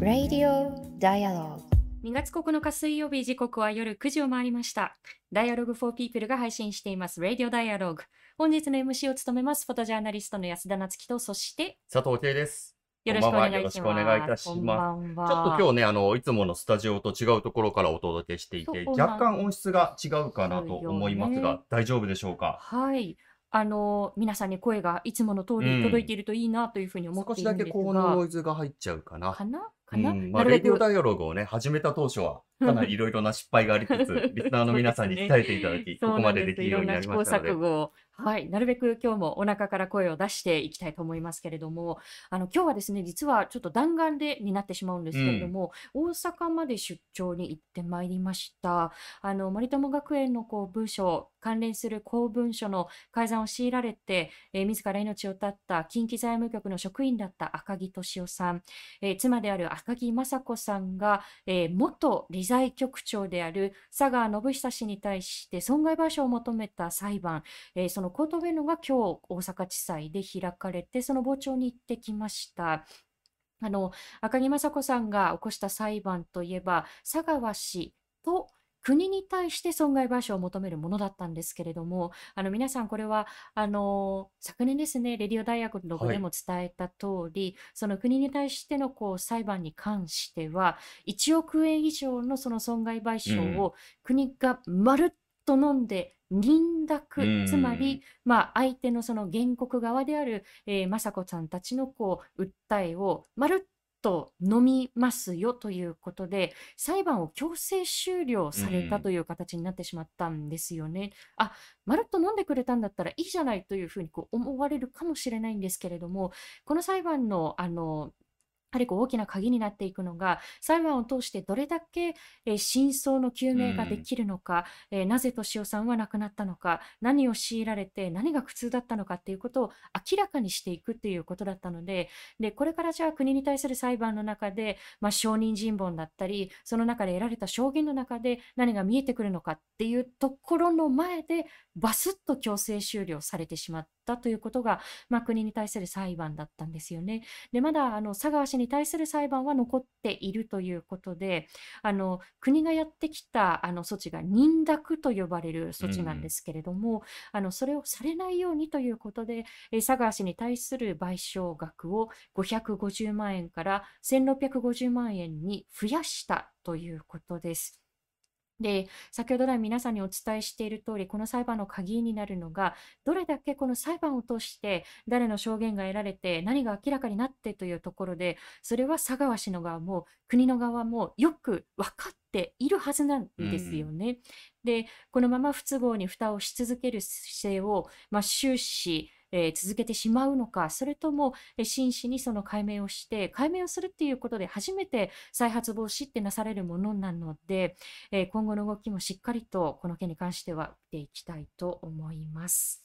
Radio Dialogue 2月9日水曜日時刻は夜9時を回りました。Dialogue for People が配信しています Radio Dialogue。本日の MC を務めますフォトジャーナリストの安田夏樹と、そして佐藤圭です。よろしくお願いします。こんばんはよろしくお願いいたしますこんばんはちょっと今日ね、あの、いつものスタジオと違うところからお届けしていて、若干音質が違うかなと思いますが、大丈夫でしょうか？はい。あの、皆さんに声がいつもの通り届いているといいなというふうに思っ少ているんですしだけ高音のノが、イズが入っちゃうかな。かな？かな、うん、まあ、なるべくレディオダイアログをね、始めた当初は、かなりいろいろな失敗がありつつ、リスナーの皆さんに伝えていただき、そうここまでできるようになりましたので。錯。誤を、はい、なるべく今日もお腹から声を出していきたいと思いますけれども、あの今日はですね、実はちょっと弾丸でになってしまうんですけれども、大阪まで出張に行ってまいりました。あの森友学園のこう文書、関連する公文書の改ざんを強いられて、えー自ら命を絶った近畿財務局の職員だった赤木俊夫さん、えー妻である赤木雅子さんが、えー元理財局長である佐川信久氏に対して損害賠償を求めた裁判、えーその口頭弁論が今日大阪地裁で開かれて、その傍聴に行ってきました。あの赤木雅子さんが起こした裁判といえば、佐川氏と国に対して損害賠償を求めるものだったんですけれども、あの皆さん、これはあの昨年ですね、レディオ大学のでも伝えた通り、その国に対してのこう裁判に関しては、1億円以上のその損害賠償を国がまるっと飲んで認諾、うん。つまり、まあ、相手のその原告側である、えー雅子さんたちのこう訴えをまるっと飲みますよということで裁判を強制終了されたうんという形になってしまったんですよね。あまるっと飲んでくれたんだったらいいじゃないというふうにこう思われるかもしれないんですけれどもこの裁判のあのやはりこう大きな鍵になっていくのが裁判を通してどれだけ、えー真相の究明ができるのか、えーなぜ敏夫さんは亡くなったのか何を強いられて何が苦痛だったのかっていうことを明らかにしていくっていうことだったのででこれからじゃあ国に対する裁判の中で、まあ、証人尋問だったりその中で得られた証言の中で何が見えてくるのかっていうところの前でバスッと強制終了されてしまったということが、まあ、国に対する裁判だったんですよね。でまだあの佐川氏に対する裁判は残っているということであの国がやってきたあの措置が認諾と呼ばれる措置なんですけれども、あのそれをされないようにということでえー佐川氏に対する賠償額を550万円から1650万円に増やしたということです。で先ほど来皆さんにお伝えしている通りこの裁判の鍵になるのがどれだけこの裁判を通して誰の証言が得られて何が明らかになってというところでそれは佐川氏の側も国の側もよく分かっているはずなんですよね。でこのまま不都合に蓋をし続ける姿勢を、まあ、終始えー続けてしまうのか、それともえ真摯にその解明をして、解明をするっていうことで初めて再発防止ってなされるものなので、え今後の動きもしっかりとこの件に関しては見ていきたいと思います。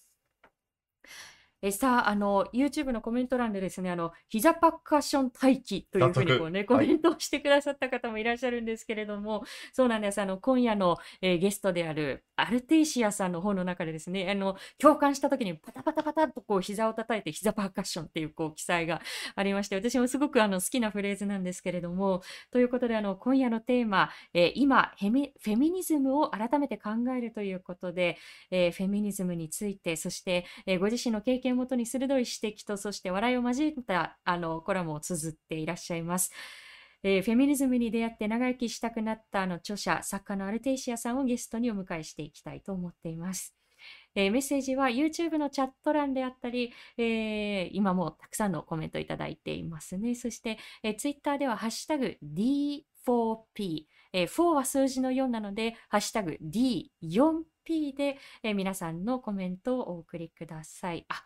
えさあ、あの、YouTube のコメント欄でですね、あの、膝パッカッション待機というふうにこうね、コメントをしてくださった方もいらっしゃるんですけれども、そうなんです。あの、今夜の、えーゲストであるアルテイシアさんの方の中でですね、あの、共感した時にパタパタパタっとこう膝を叩いて膝パーカッションっていうこう記載がありまして、私もすごくあの好きなフレーズなんですけれども、ということであの今夜のテーマ、えー今フェミフェミニズムを改めて考えるということで、えーフェミニズムについて、そして、えーご自身の経験をもとに鋭い指摘と、そして笑いを交えたあのコラムを綴っていらっしゃいます。えーフェミニズムに出会って長生きしたくなったあの著者、作家のアルテイシアさんをゲストにお迎えしていきたいと思っています。えーメッセージは YouTube のチャット欄であったり、えー今もたくさんのコメントいただいていますね。そして、えー Twitter ではハッシュタグ D4P、えー4は数字の4なので、ハッシュタグ D4P で、えー皆さんのコメントをお送りください。あ、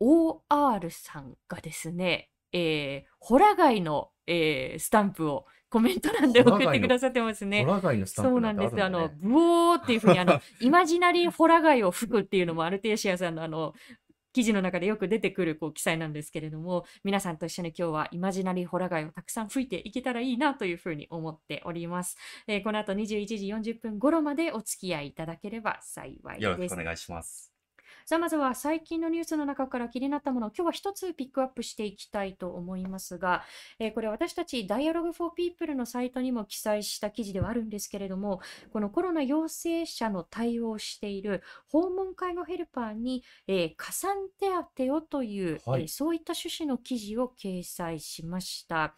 OR さんがですね、えー、ホラ貝の、えースタンプをコメント欄で送ってくださってますねホ。ラ貝のスタンプそうなんです。あの、ブオーっていうふうに、あの、イマジナリーホラ貝を吹くっていうのもアルテイシアさんのあの、記事の中でよく出てくるこう記載なんですけれども、皆さんと一緒に今日はイマジナリーホラ貝をたくさん吹いていけたらいいなというふうに思っております。えーこの後21時40分頃までお付き合いいただければ幸いです。よろしくお願いします。さあ、まずは最近のニュースの中から気になったものを今日は一つピックアップしていきたいと思いますが、えー、これ私たち Dialogue for People のサイトにも記載した記事ではあるんですけれども、このコロナ陽性者の対応をしている訪問介護ヘルパーに、えー、加算手当をという、はい、えー、そういった趣旨の記事を掲載しました。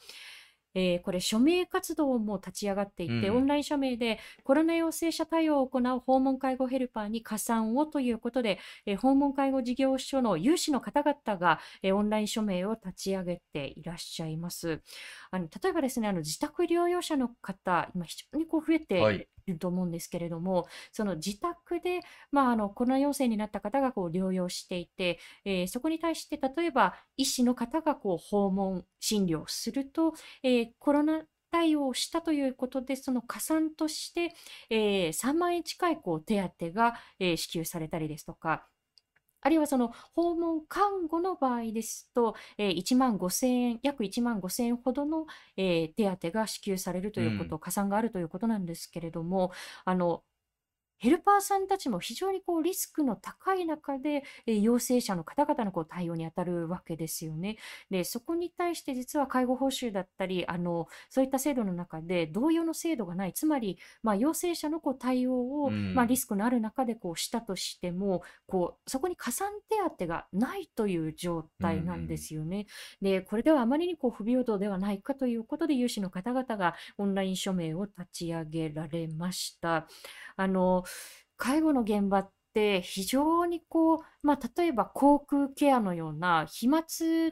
えー、これ署名活動も立ち上がっていて、うん、オンライン署名でコロナ陽性者対応を行う訪問介護ヘルパーに加算をということで、えー、訪問介護事業所の有志の方々が、えー、オンライン署名を立ち上げていらっしゃいます。あの例えばですね、あの自宅療養者の方、今非常にこう増えていると思うんですけれども、その自宅で、まあ、あのコロナ陽性になった方がこう療養していて、えー、そこに対して例えば医師の方がこう訪問診療すると、えー、コロナ対応したということで、その加算として、えー、3万円近いこう手当が、えー、支給されたりですとか、あるいはその訪問看護の場合ですと、えー、1万5000円、約1万5000円ほどの、えー、手当が支給されるということ、うん、加算があるということなんですけれども、あのヘルパーさんたちも非常にこうリスクの高い中で、えー、陽性者の方々のこう対応に当たるわけですよね。で、そこに対して実は介護報酬だったり、あの、そういった制度の中で同様の制度がない。つまり、まあ、陽性者のこう対応を、まあ、リスクのある中でこうしたとしても、こう、そこに加算手当がないという状態なんですよね。で、これではあまりにこう不平等ではないかということで、有志の方々がオンライン署名を立ち上げられました。あの、介護の現場って非常にこう、まあ、例えば口腔ケアのような飛沫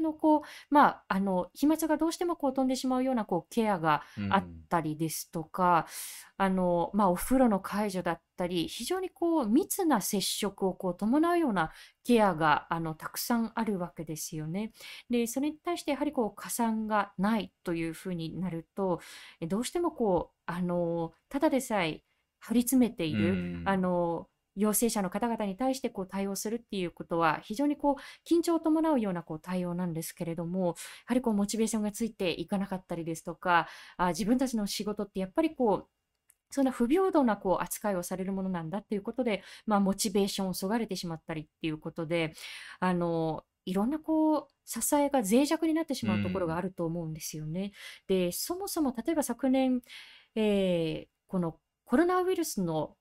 のこう、まあ、あの飛沫がどうしてもこう飛んでしまうようなこうケアがあったりですとか、あのまあ、お風呂の介助だったり非常にこう密な接触をこう伴うようなケアがあのたくさんあるわけですよね。でそれに対してやはりこう加算がないというふうになるとどうしてもこうあのただでさえ張り詰めている、あの陽性者の方々に対してこう対応するっていうことは非常にこう緊張を伴うようなこう対応なんですけれどもやはりこうモチベーションがついていかなかったりですとかあ自分たちの仕事ってやっぱりこうそんな不平等なこう扱いをされるものなんだっていうことで、まあ、モチベーションをそがれてしまったりっていうことであのいろんなこう支えが脆弱になってしまうところがあると思うんですよね。でそもそも例えば昨年、えー、このコロナウイルスの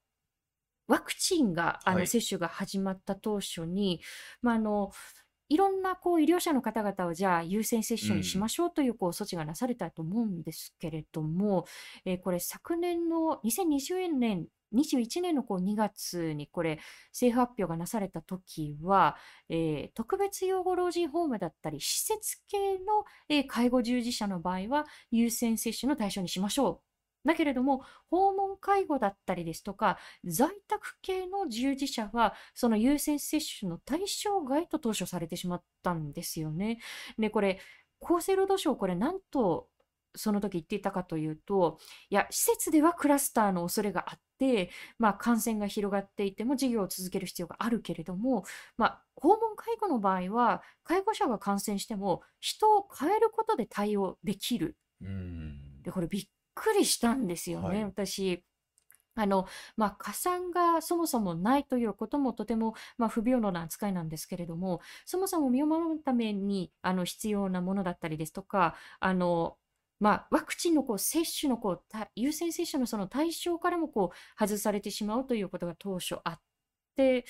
ワクチンがあの接種が始まった当初に、まあ、あのいろんなこう医療者の方々をじゃあ優先接種にしましょうというこう措置がなされたと思うんですけれども、えーこれ昨年の2020年21年のこう2月にこれ政府発表がなされた時は、えー特別養護老人ホームだったり施設系の、えー介護従事者の場合は優先接種の対象にしましょうだけれども、訪問介護だったりですとか、在宅系の従事者は、その優先接種の対象外と当初されてしまったんですよね。で、これ、厚生労働省、これ、なんとその時言っていたかというと、いや、施設ではクラスターの恐れがあって、まあ、感染が広がっていても事業を続ける必要があるけれども、まあ、訪問介護の場合は、介護者が感染しても、人を変えることで対応できる。で、これびっくりしたんですよね、はい、私。あの、まあ、加算がそもそもないということもとても、まあ、不平等な扱いなんですけれども、そもそも身を守るためにあの必要なものだったりですとか、あの、まあ、ワクチンのこう接種のこう優先接種のその対象からもこう外されてしまうということが当初あって、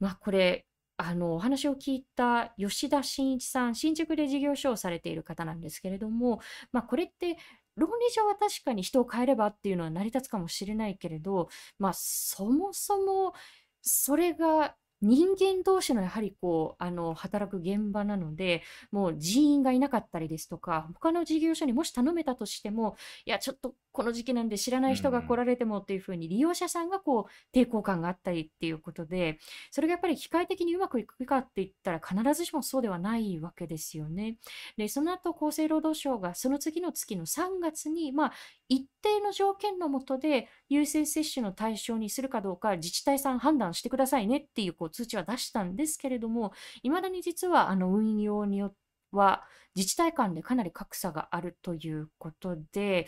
まあ、これ、あのお話を聞いた吉田真一さん、新宿で事業所をされている方なんですけれども、まあ、これって論理上は確かに人を変えればっていうのは成り立つかもしれないけれど、まあ、そもそもそれが人間同士のやはりこうあの働く現場なのでもう人員がいなかったりですとか他の事業所にもし頼めたとしてもいやちょっとこの時期なんで知らない人が来られてもっていうふうに利用者さんがこう抵抗感があったりっていうことでそれがやっぱり機械的にうまくいくかって言ったら必ずしもそうではないわけですよね。でその後厚生労働省がその次の月の3月にまあ一定の条件のもとで優先接種の対象にするかどうか自治体さん判断してくださいねっていうこう通知は出したんですけれどもいまだに実はあの運用によっては自治体間でかなり格差があるということで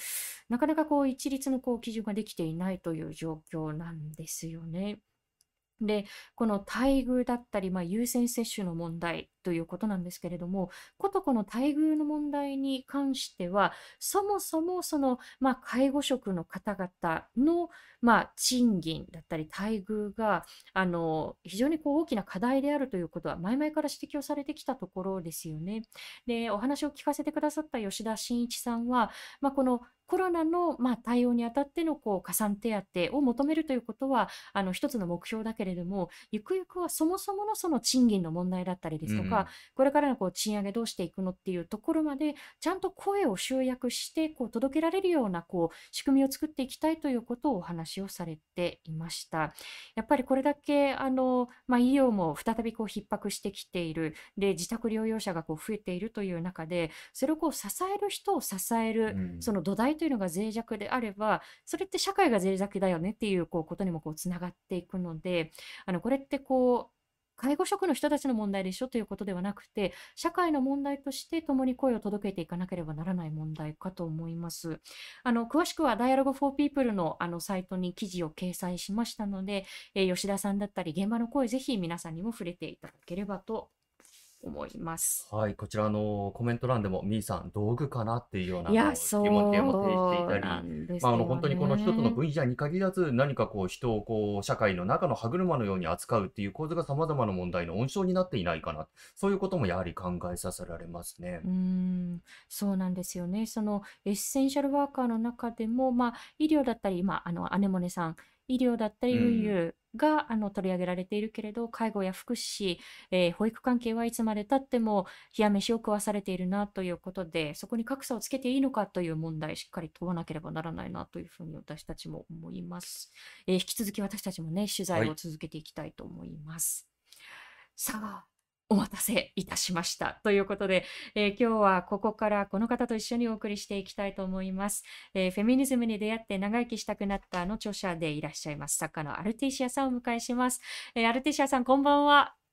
なかなかこう一律のこう基準ができていないという状況なんですよね。で、この待遇だったり、まあ、優先接種の問題ということなんですけれども、ことこの待遇の問題に関しては、そもそもその、まあ、介護職の方々の、まあ、賃金だったり待遇があの非常にこう大きな課題であるということは前々から指摘をされてきたところですよね。で、お話を聞かせてくださった吉田真一さんは、まあ、このコロナの、まあ、対応にあたってのこう加算手当を求めるということはあの一つの目標だけれどもゆくゆくはそもそものその賃金の問題だったりですとか、うん、これからのこう賃上げどうしていくのっていうところまでちゃんと声を集約してこう届けられるようなこう仕組みを作っていきたいということをお話をされていました。やっぱりこれだけあの、まあ、医療も再びこう逼迫してきている。で自宅療養者がこう増えているという中でそれをこう支える人を支える、うん、その土台というのが脆弱であればそれって社会が脆弱だよねっていうこうことにもこうつながっていくのであのこれってこう介護職の人たちの問題でしょということではなくて、社会の問題として共に声を届けていかなければならない問題かと思います。あの詳しくは Dialogue for People のあのサイトに記事を掲載しましたので、えー、吉田さんだったり現場の声、ぜひ皆さんにも触れていただければと思います。はい、こちらのコメント欄でも、みーさん、道具かなっていうような疑問点も呈していたり、なんですまあ、あのよ本当にこの一つのね。分野に限らず、何かこう人をこう社会の中の歯車のように扱うっていう構図が様々な問題の温床になっていないかな、そういうこともやはり考えさせられますね。うーん、そうなんですよね。そのエッセンシャルワーカーの中でも、まあ、医療だったり、今、あの、アネモネさん、医療だったり運うん。輸があの取り上げられているけれど、介護や福祉、えー保育関係はいつまでたっても冷や飯を食わされているなということで、そこに格差をつけていいのかという問題、しっかり問わなければならないなというふうに私たちも思います。えー引き続き私たちもね、取はい。材を続けていきたいと思います。さあ、お待たせいたしました。ということで、えー今日はここからこの方と一緒にお送りしていきたいと思います。えーフェミニズムに出会って長生きしたくなったの著者でいらっしゃいます作家のアルティシアさんをお迎えします。えーアルティシアさん、こんばんは。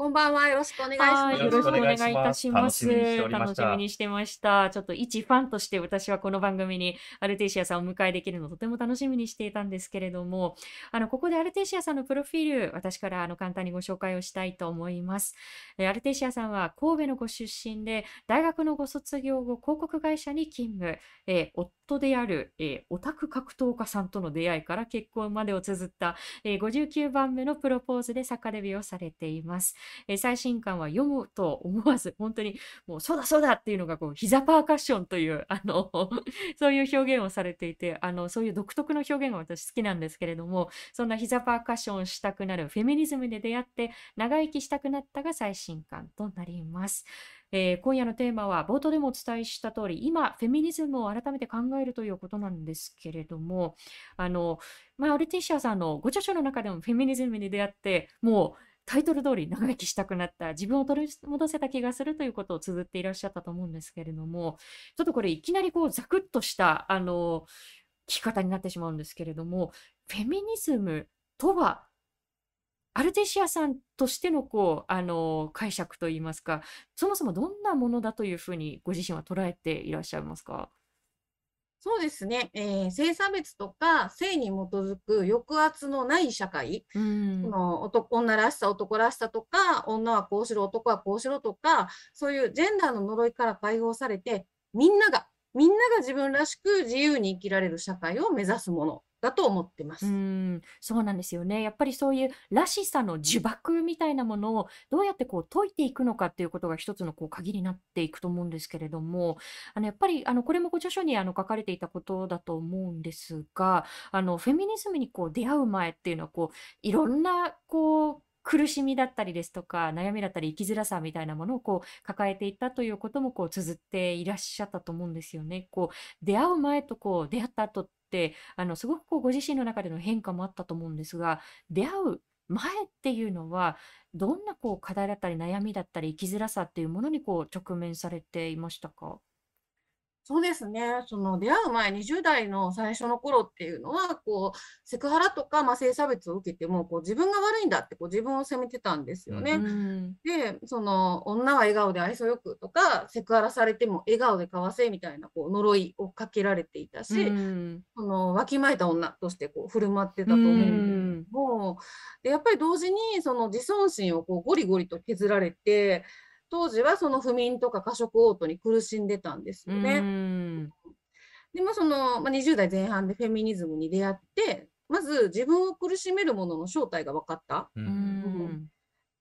こんばんは。よろしくお願いしはい、ます。よろしくお願いいたいします。楽しみにしてま楽したにしてました。ちょっと一ファンとして私はこの番組にアルテイシアさんをお迎えできるのをとても楽しみにしていたんですけれども、あの、ここでアルテイシアさんのプロフィール、私からあの簡単にご紹介をしたいと思います。えーアルテイシアさんは神戸のご出身で、大学のご卒業後、広告会社に勤務、えー夫である、えーオタク格闘家さんとの出会いから結婚までを綴った、えー59番目のプロポーズで作家デビューをされています。えー最新刊は読むと思わず、本当にもうそうだそうだっていうのがこう膝パーカッションという あのそういう表現をされていて、あのそういう独特の表現が私好きなんですけれども、そんな膝パーカッションしたくなるフェミニズムで出会って長生きしたくなったが最新刊となります。えー今夜のテーマは冒頭でもお伝えした通り、今フェミニズムを改めて考えるということなんですけれども、あの、まあ、オルティシアさんのご著書の中でもフェミニズムに出会って、もうタイトル通り長生きしたくなった自分を取り戻せた気がするということを綴っていらっしゃったと思うんですけれどもちょっとこれいきなりこうザクッとしたあの聞き方になってしまうんですけれどもフェミニズムとはアルテシアさんとしてのこうあの解釈といいますかそもそもどんなものだというふうにご自身は捉えていらっしゃいますか？そうですね、えー性差別とか性に基づく抑圧のない社会、うそんの男女らしさ、男らしさとか、女はこうしろ、男はこうしろとか、そういうジェンダーの呪いから解放されて、みんなが、みんなが自分らしく自由に生きられる社会を目指すものだと思ってます。ーん、そうなんですよね。やっぱりそういうらしさの呪縛みたいなものをどうやってこう解いていくのかっていうことが一つのこう鍵になっていくと思うんですけれども、あのやっぱりあのこれもご著書にあの書かれていたことだと思うんですが、あのフェミニズムにこう出会う前っていうのはこういろんなこう苦しみだったりですとか悩みだったり生きづらさみたいなものをこう抱えていったということもこう綴っていらっしゃったと思うんですよね。こう出会う前とこう出会った後ってあのすごくこうご自身の中での変化もあったと思うんですが出会う前っていうのはどんなこう課題だったり悩みだったり生きづらさっていうものにこう直面されていましたか？そうですね。その出会う前、20代の最初の頃っていうのは、こう、セクハラとか、まあ、性差別を受けても、こう、自分が悪いんだって、こう、自分を責めてたんですようね。ん。で、その、女は笑顔で愛想よくとか、セクハラされても笑顔でかわせみたいな、こう、呪いをかけられていたうし、ん。その、わきまえた女として、こう、振る舞ってうたと思うんですけん。ども、で、やっぱり同時に、その自尊心をこうゴリゴリと削られて、当時はその不眠とか過食嘔吐に苦しんでたんですうよね。ん。でもその、まあ、20代前半でフェミニズムに出会って、まず自分を苦しめるものの正体が分かった。ううんん。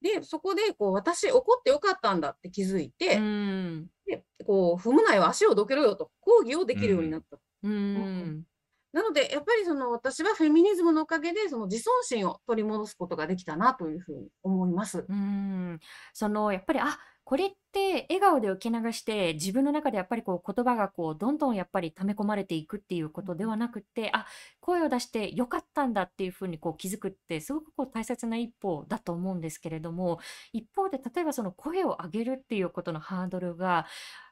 で、そこでこう私怒ってよかったんだって気づいうて、ん。でこう踏むなよ、足をどけろよと抗議をできるようになった。うん。なので、やっぱりその私はフェミニズムのおかげでその自尊心を取り戻すことができたなというふうに思います。うん。その、やっぱり、あ、これって笑顔で受け流して、自分の中でやっぱりこう言葉がこうどんどんやっぱり溜め込まれていくっていうことではなくって、あ、声を出してよかったんだっていうふうにこう気づくって、すごくこう大切な一歩だと思うんですけれども、一方で例えばその声を上げるっていうことのハードルが、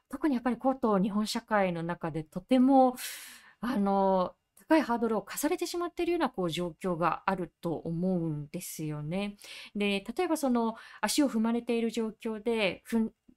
特にやっぱり高等日本社会の中でとても、あの、高いハードルを課されてしまっているようなこう状況があると思うんですよね。で、例えばその足を踏まれている状況で、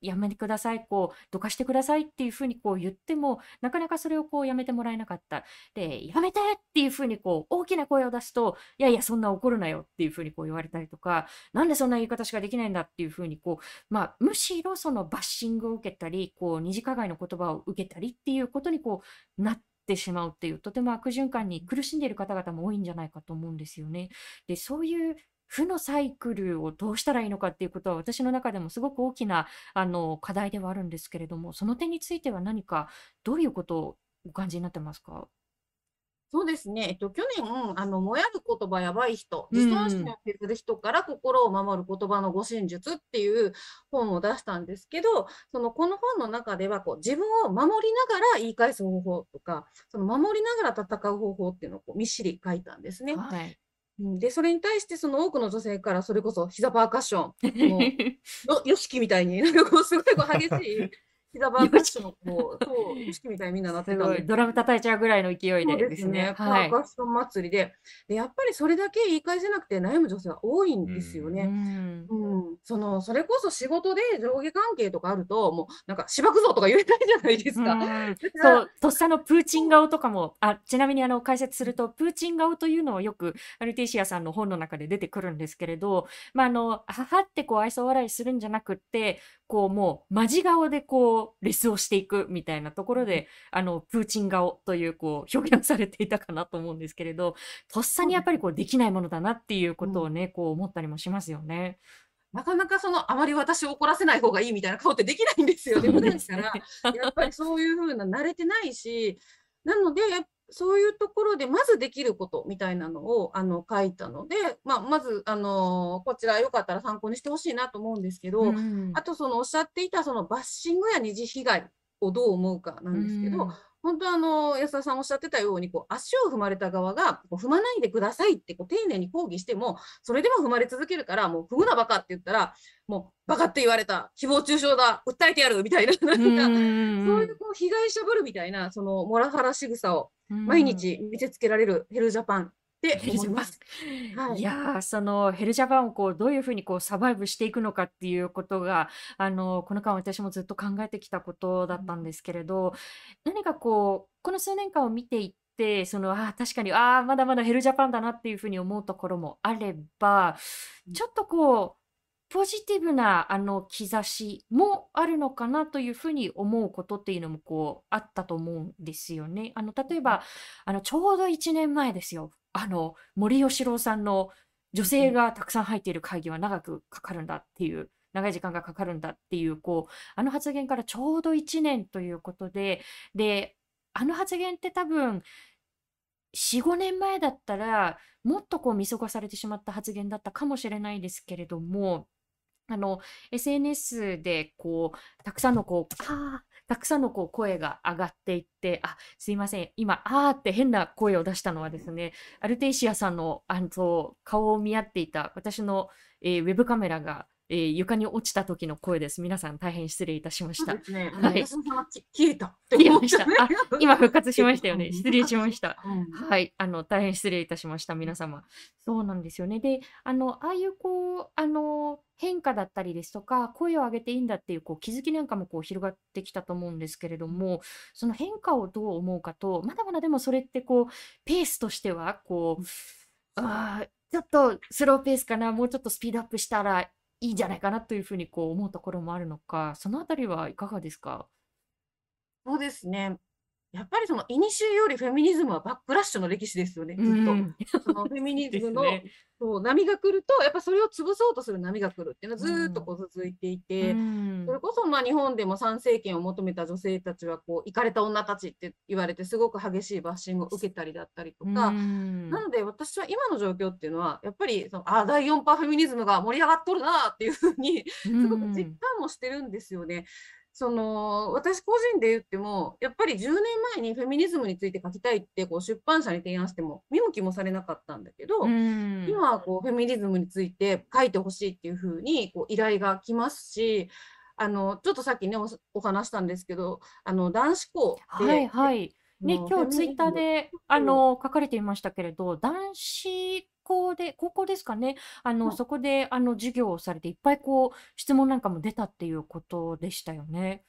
やめてください、こう、どかしてくださいっていうふうにこう言っても、なかなかそれをこうやめてもらえなかった。で、やめてっていうふうにこう大きな声を出すと、いやいや、そんな怒るなよっていうふうにこう言われたりとか、なんでそんな言い方しかできないんだっていうふうにこう、まあ、むしろそのバッシングを受けたり、こう、二次加害の言葉を受けたりっていうことにこう、なっててしまうっていう、とても悪循環に苦しんでいる方々も多いんじゃないかと思うんですよね。で、そういう負のサイクルをどうしたらいいのかっていうことは、私の中でもすごく大きな、あの、課題ではあるんですけれども、その点については何か、どういうことをお感じになってますか？そうですね。えっと、去年、あの、もやる言葉やばい人、う自尊心ん。を削る人から心を守る言葉の護身術っていう本を出したんですけど、その、この本の中では、こう、自分を守りながら言い返す方法とか、その、守りながら戦う方法っていうのをこうみっしり書いたんですね。はい。うんで、それに対して、その多くの女性から、それこそ膝パーカッション、よしきみたいに、なんかこう、すごいこう激しい膝パーカッションをこう、そう、よしきみたいにみんななってたんでドラム叩いちゃうぐらいの勢いでですね。パはい。ーカッション祭りで。で、やっぱりそれだけ言い返せなくて悩む女性は多いんうですようね。ん。うん。その、それこそ仕事で上下関係とかあると、もう、なんか、しばくぞとか言えないじゃないですうか。ん、だかそら、う、とっさのプーチン顔とかも、あ、ちなみにあの解説すると、プーチン顔というのはよくアルテイシアさんの本の中で出てくるんですけれど、まあ、あの、ははってこう愛想笑いするんじゃなくって、こうもう、マジ顔でこう、レスをしていくみたいなところで、あの、プーチン顔というこう、表現されていたかなと思うんですけれど、とっさにやっぱりこう、できないものだなっていうことをね、こう思ったりもしますよね。なかなかその、あまり私を怒らせない方がいいみたいな顔ってできないんですよね。そう普段かですね。ら、やっぱりそういうふうな慣れてないし、なので、やそういうところでまずできることみたいなのをあの書いたので、まあ、まず、あのこちらよかったら参考にしてほしいなと思うんですけうど、ん。あとそのおっしゃっていたそのバッシングや二次被害をどう思うかなうんですけど、ん。本当あの安田さんおっしゃってたようにこう足を踏まれた側がこう踏まないでくださいってこう丁寧に抗議してもそれでも踏まれ続けるからもう踏むなバカって言ったらもうバカって言われた誹謗中傷だ訴えてやるみたいなうなんかそういん。うこう被害者ぶるみたいなそのモラハラ仕草をうん。毎日見せつけられるヘルジャパンってヘルジャパン。思います。はいい。やー、そのヘルジャパンをこうどういうふうにこうサバイブしていくのかっていうことが、あの、この間私もずっと考えてきたことだったんですけれど、何かこう、この数年間を見ていって、その、ああ、確かに、ああ、まだまだヘルジャパンだなっていうふうに思うところもあれば、ちょっとこう、ポジティブなあの兆しもあるのかなというふうに思うことっていうのもこうあったと思うんですよね。あの例えばあのちょうど1年前ですよ。あの森喜朗さんの女性がたくさん入っている会議は長くかかるんだっていう長い時間がかかるんだっていうこうあの発言からちょうど1年ということでであの発言って多分4、5年前だったらもっとこう見過ごされてしまった発言だったかもしれないですけれどもあの SNS でこうたくさんのこうあたくさんのこう声が上がっていってあすいません今あーって変な声を出したのはですねアルテイシアさんのあの顔を見合っていた私の、えーウェブカメラが、えー床に落ちた時の声です。皆さん大変失礼いたしましたね。はい消えた消えましたたね。今復活しましたよね。う ん失礼しました。うんはい、あの大変失礼いたしました、皆様。そうなんですよね。で、あの、ああいうこう、あの、変化だったりですとか、声を上げていいんだっていうこう気づきなんかもこう広がってきたと思うんですけれども、その変化をどう思うかと、まだまだでもそれってこう、ペースとしては、こう、あーちょっとスローペースかな、もうちょっとスピードアップしたらいいんじゃないかなというふうにこう思うところもあるのか、そのあたりはいかがですか？そうですね。やっぱりその、古よりフェミニズムはバックラッシュの歴史ですよね、ずっと。うんそのフェミニズムの、ね。そう波が来ると、やっぱそれを潰そうとする波が来るっていうのはずーっとこう続いていて、うん。それこそまあ日本でも参政権を求めた女性たちはこう、イかれた女たちって言われて、すごく激しいバッシングを受けたりだったりとか、うん。なので私は今の状況っていうのは、やっぱりそのあ第4波フェミニズムが盛り上がっとるなっていうふうに、すごく実感もしてるんですよね。その私個人で言っても、やっぱり10年前にフェミニズムについて書きたいってこう出版社に提案しても見向きもされなかったんだけど、うん今はこうフェミニズムについて書いてほしいっていうふうにこう依頼が来ますし、あのちょっとさっきねおお話したんですけど、あの男子校で、はいはい。ね、今日ツイッターで、あの、書かれていましたけれど、男子校で、高校ですかね、あの、うんそこで、あの、授業をされて、いっぱいこう、質問なんかも出たっていうことでしたよね。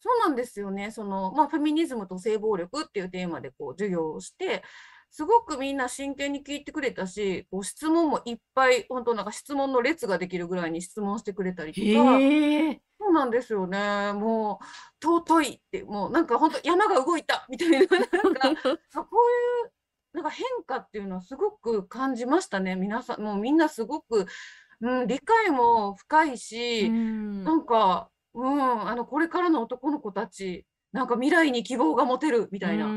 そうなんですよね。その、まあ、フェミニズムと性暴力っていうテーマでこう授業をして、すごくみんな真剣に聞いてくれたし、こう質問もいっぱい、本当なんか質問の列ができるぐらいに質問してくれたりとか。そうなんですよね。もう、尊いって、もうなんか本当山が動いたみたいな、なんか、あこういう、なんか変化っていうのはすごく感じましたね。皆さん、もうみんなすごく、うん、理解も深いうし、ん。なんか、うん、あの、これからの男の子たち、なんか未来に希望が持てるみたいな、うん。お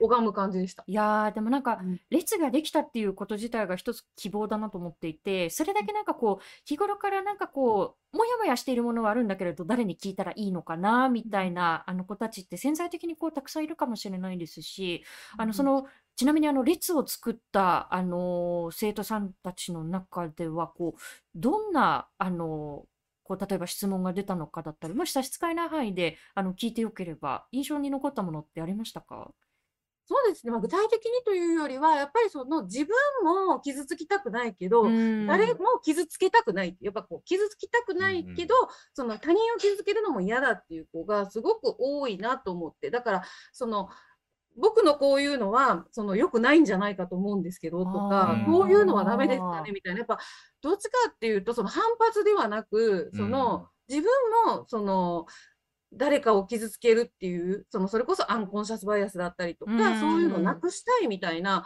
拝む感じでした。いやーでもなんかうん。列ができたっていうこと自体が一つ希望だなと思っていてそれだけなんかこう日頃からなんかこうもやもやしているものはあるんだけれど誰に聞いたらいいのかなみたいなあの子たちって潜在的にこうたくさんいるかもしれないですしあのそのちなみにあの列を作ったあの生徒さんたちの中ではこうどんなあのこう例えば質問が出たのかだったりもし差し支えない範囲であの聞いてよければ印象に残ったものってありましたか？そうですね、まあ、具体的にというよりは、やっぱりその自分も傷つきたくないけど、誰も傷つけたくない。やっぱこう傷つきたくないけど、その他人を傷つけるのも嫌だっていう子がすごく多いなと思って、だから、その、僕のこういうのは、その良くないんじゃないかと思うんですけど、とかこういうのはダメですかねみたいな、やっぱ、どっちかっていうと、その反発ではなく、その、自分も、その、誰かを傷つけるっていう、その、それこそアンコンシャスバイアスだったりとか、うんそういうのをなくしたいみたいな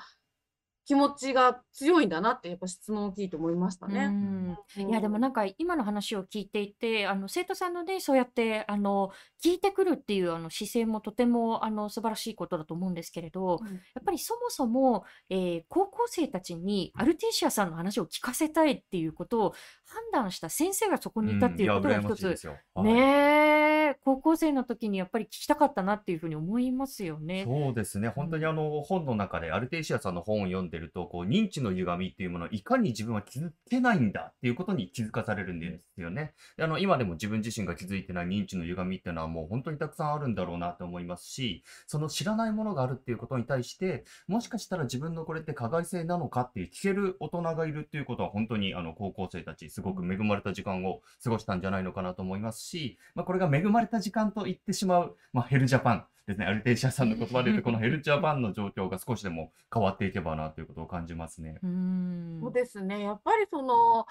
気持ちが強いんだなって、やっぱ質問を聞いて思いましたうね。んいやでもうんなんか今の話を聞いていてあの生徒さんのねそうやってあの聞いてくるっていうあの姿勢もとてもあの素晴らしいことだと思うんですけれどうんやっぱりそもそも、えー高校生たちにアルテイシアさんの話を聞かせたいっていうことを判断した先生がそこにいたっていうことが一つ、よ。ねえ高校生の時にやっぱり聞きたかったなっていうふうに思いますよね。そうですね。本当にあの本の中でアルテイシアさんの本を読んでると、こう認知の歪みっていうものをいかに自分は気づけないんだっていうことに気づかされるんですよね。であの今でも自分自身が気づいてない認知の歪みっていうのはもう本当にたくさんあるんだろうなと思いますし、その知らないものがあるっていうことに対して、もしかしたら自分のこれって加害性なのかっていう聞ける大人がいるっていうことは本当にあの高校生たちすごく恵まれた時間を過ごしたんじゃないのかなと思いますし、まあ、これが恵まれた時間と言ってしまう、まあ、ヘルジャパンですね。アルテイシアさんの言葉で言うと、このヘルジャパンの状況が少しでも変わっていけばなということを感じますね。うーんそうですね。やっぱりその、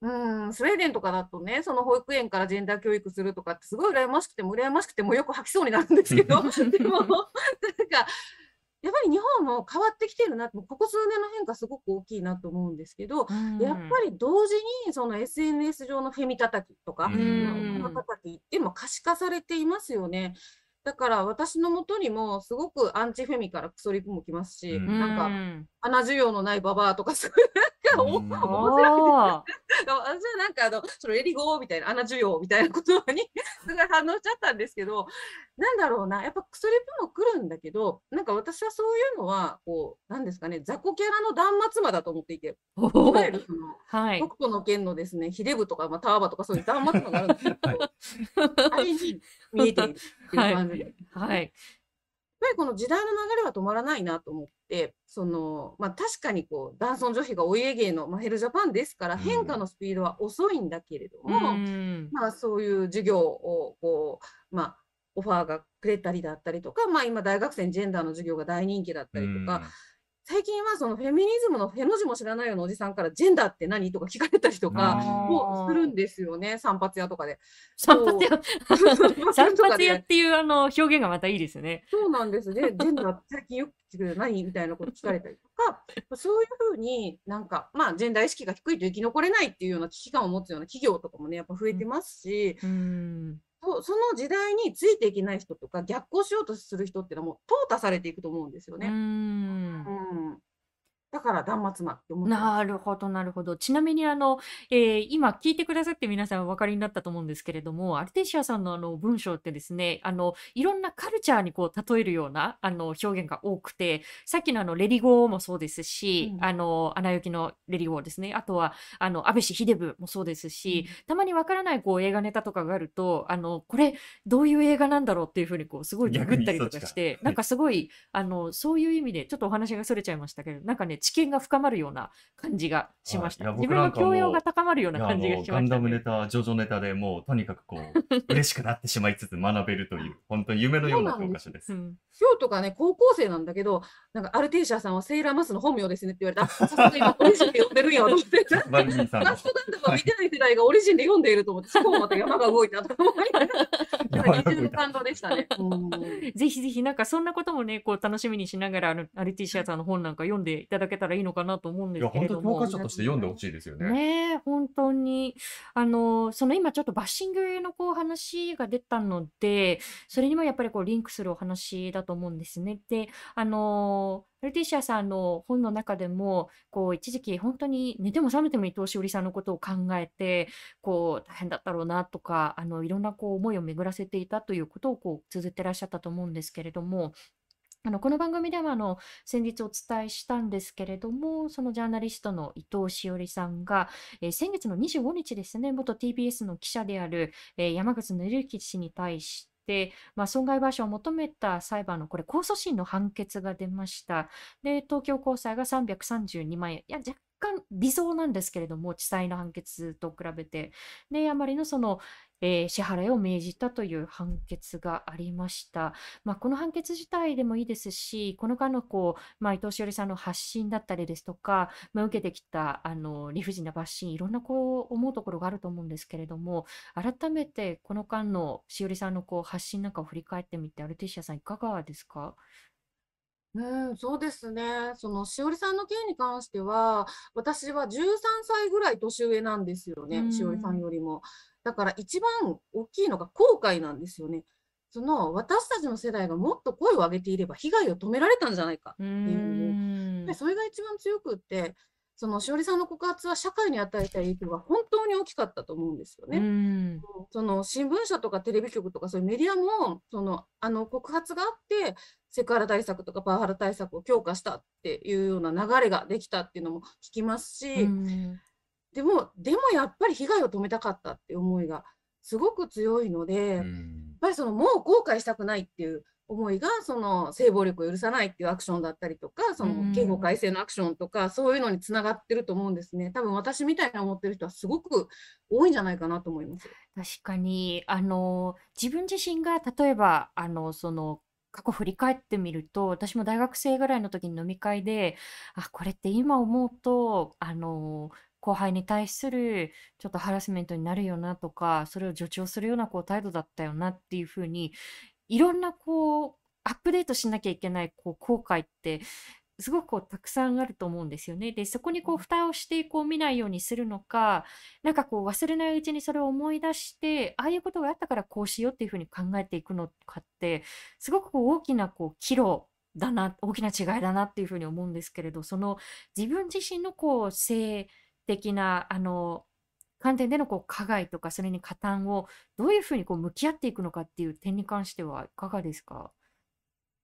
うん、スウェーデンとかだとね、その保育園からジェンダー教育するとかってすごい羨ましくても羨ましくてもよく吐きそうになるんですけど、でも、なんか、やっぱり日本も変わってきてるなって、ここ数年の変化すごく大きいなと思うんですけど、うんやっぱり同時にその SNS 上のフェミ叩きとか、うん叩きっていうのも可視化されていますよね。だから私のもとにもすごくアンチフェミからクソリプも来ますし、うん。なんか、うん穴需要のないババアとか、そういうなんか、おうん面白あくて、私はなんかあの、そのエリゴーみたいな、穴需要みたいな言葉にすごい反応しちゃったんですけど、なんだろうな、やっぱクソリプも来るんだけど、なんか私はそういうのは、こう、なんですかね、雑魚キャラの断末魔だと思っていて、いわゆるその、はい。北斗の拳のですね、ヒデブとか、まあ、タワバとかそういう断末魔があるんですけど、あれに見えているっていう感じで。はい。やっぱりこの時代の流れは止まらないなと思って、そのまあ、確かにこう男尊女卑がお家芸の、まあ、ヘルジャパンですから、うん変化のスピードは遅いんだけれどうも、ん。まあ、そういう授業をこう、まあ、オファーがくれたりだったりとか、まあ、今、大学生にジェンダーの授業が大人気だったりとか、最近はそのフェミニズムのフェの字も知らないようなおじさんから、ジェンダーって何とか聞かれたりとかもするんですよね、散髪屋とかで。散髪屋、散髪屋っていうあの表現がまたいいですよね。そうなんですね。ジェンダー最近よく聞く何みたいなこと聞かれたりとか、そういうふうになんか、まあ、ジェンダー意識が低いと生き残れないっていうような危機感を持つような企業とかもね、やっぱ増えてますし、うん。その時代についていけない人とか、逆行しようとする人っていうのはもう淘汰されていくと思うんですようね。ん。うん。だから断末魔って思って。なるほど、なるほど。ちなみに、あの、えー今聞いてくださって皆さんお分かりになったと思うんですけれども、アルテシアさんのあの文章ってですね、あの、いろんなカルチャーにこう例えるようなあの表現が多くて、さっきのあのレリゴーもそうですし、うんあの、アナ雪のレリゴーですね。あとは、あの、安倍氏秀部もそうですし、たまにわからないこう映画ネタとかがあると、あの、これどういう映画なんだろうっていうふうにこうすごいググったりとかして、なんかすごい、あの、そういう意味で、ちょっとお話がそれちゃいましたけど、なんかね、知見が深まるような感じがしました。自分の教養が高まるような感じがもうしました、ガンダムネね。タ、ジョジョネタでもうとにかくこう、嬉しくなってしまいつつ学べるという、本当に夢のような教科書ですう。ん、今日とかね、高校生なんだけど、なんかアルテイシアさんはセーラーマスの本名ですねって言われた。あさすが今オリジンで読んでるんやと思って。バルニーさんのファーストガンダムは見てない世代がオリジンで読んでいると思って、そこもまた山が動いたと思いな一種の感動でしたね。う ん ぜひぜひなんかそんなこともね、こう楽しみにしながら、あのアルティシアさんの本なんか読んでいただけたらいいのかなと思うんでいや、すけれども本当教科。書として読んでほしいですよね。ねえ、本当に。あの、その今ちょっとバッシングのこう話が出たので、それにもやっぱりこうリンクするお話だと思うんですね。で、あの、アルティシアさんの本の中でも、こう一時期本当に寝ても覚めても伊藤詩織さんのことを考えて、こう大変だったろうなとか、あのいろんなこう思いを巡らせていたということをこう綴ってらっしゃったと思うんですけれども、あのこの番組ではあの先日お伝えしたんですけれども、そのジャーナリストの伊藤詩織さんが、えー先月の25日ですね、元 TBS の記者である、えー山口紀之氏に対して、まあ、損害賠償を求めた裁判のこれ控訴審の判決が出ました。で、東京高裁が332万円。いや、若干微増なんですけれども、地裁の判決と比べて。で、あまりのその、えー支払いを命じたという判決がありました。まあ、この判決自体でもいいですし、この間のこう、まあ、伊藤詩織さんの発信だったりですとか、まあ、受けてきたあの理不尽なバッシン、いろんなこう思うところがあると思うんですけれども、改めてこの間のしおりさんのこう発信なんかを振り返ってみて、アルティシアさん、いかがですか？うん、そうですね。そのしおりさんの件に関しては、私は13歳ぐらい年上なんですよね、うんしおりさんよりも。だから一番大きいのが後悔なんですよね。その私たちの世代がもっと声を上げていれば被害を止められたんじゃないか。うーんでそれが一番強くって、そのしおりさんの告発は社会に与えた影響が本当に大きかったと思うんですようね。んその新聞社とかテレビ局とかそういうメディアもそのあの告発があってセクハラ対策とかパワハラ対策を強化したっていうような流れができたっていうのも聞きますし、うんでもでもやっぱり被害を止めたかったっていう思いがすごく強いので、やっうんぱりそのもう後悔したくないっていう思いがその性暴力を許さないっていうアクションだったりとかそうん。の刑法改正のアクションとかそういうのにつながってると思うんですね。多分私みたいに思ってる人はすごく多いんじゃないかなと思います。確かに、あの、自分自身が例えば、あの、その、過去振り返ってみると、私も大学生ぐらいの時に飲み会で、あ、これって今思うと、あの、後輩に対するちょっとハラスメントになるよなとか、それを助長するようなこう態度だったよなっていうふうに、いろんなこう、アップデートしなきゃいけないこう後悔って、すごくこうたくさんあると思うんですよね。で、そこにこう蓋をしてこう見ないようにするのか、なんかこう忘れないうちにそれを思い出して、ああいうことがあったからこうしようっていうふうに考えていくのかって、すごくこう大きなこう岐路だな、大きな違いだなっていうふうに思うんですけれど、その自分自身のこう性的なあの観点でのこう加害とかそれに加担をどういうふうにこう向き合っていくのかっていう点に関してはいかがですか？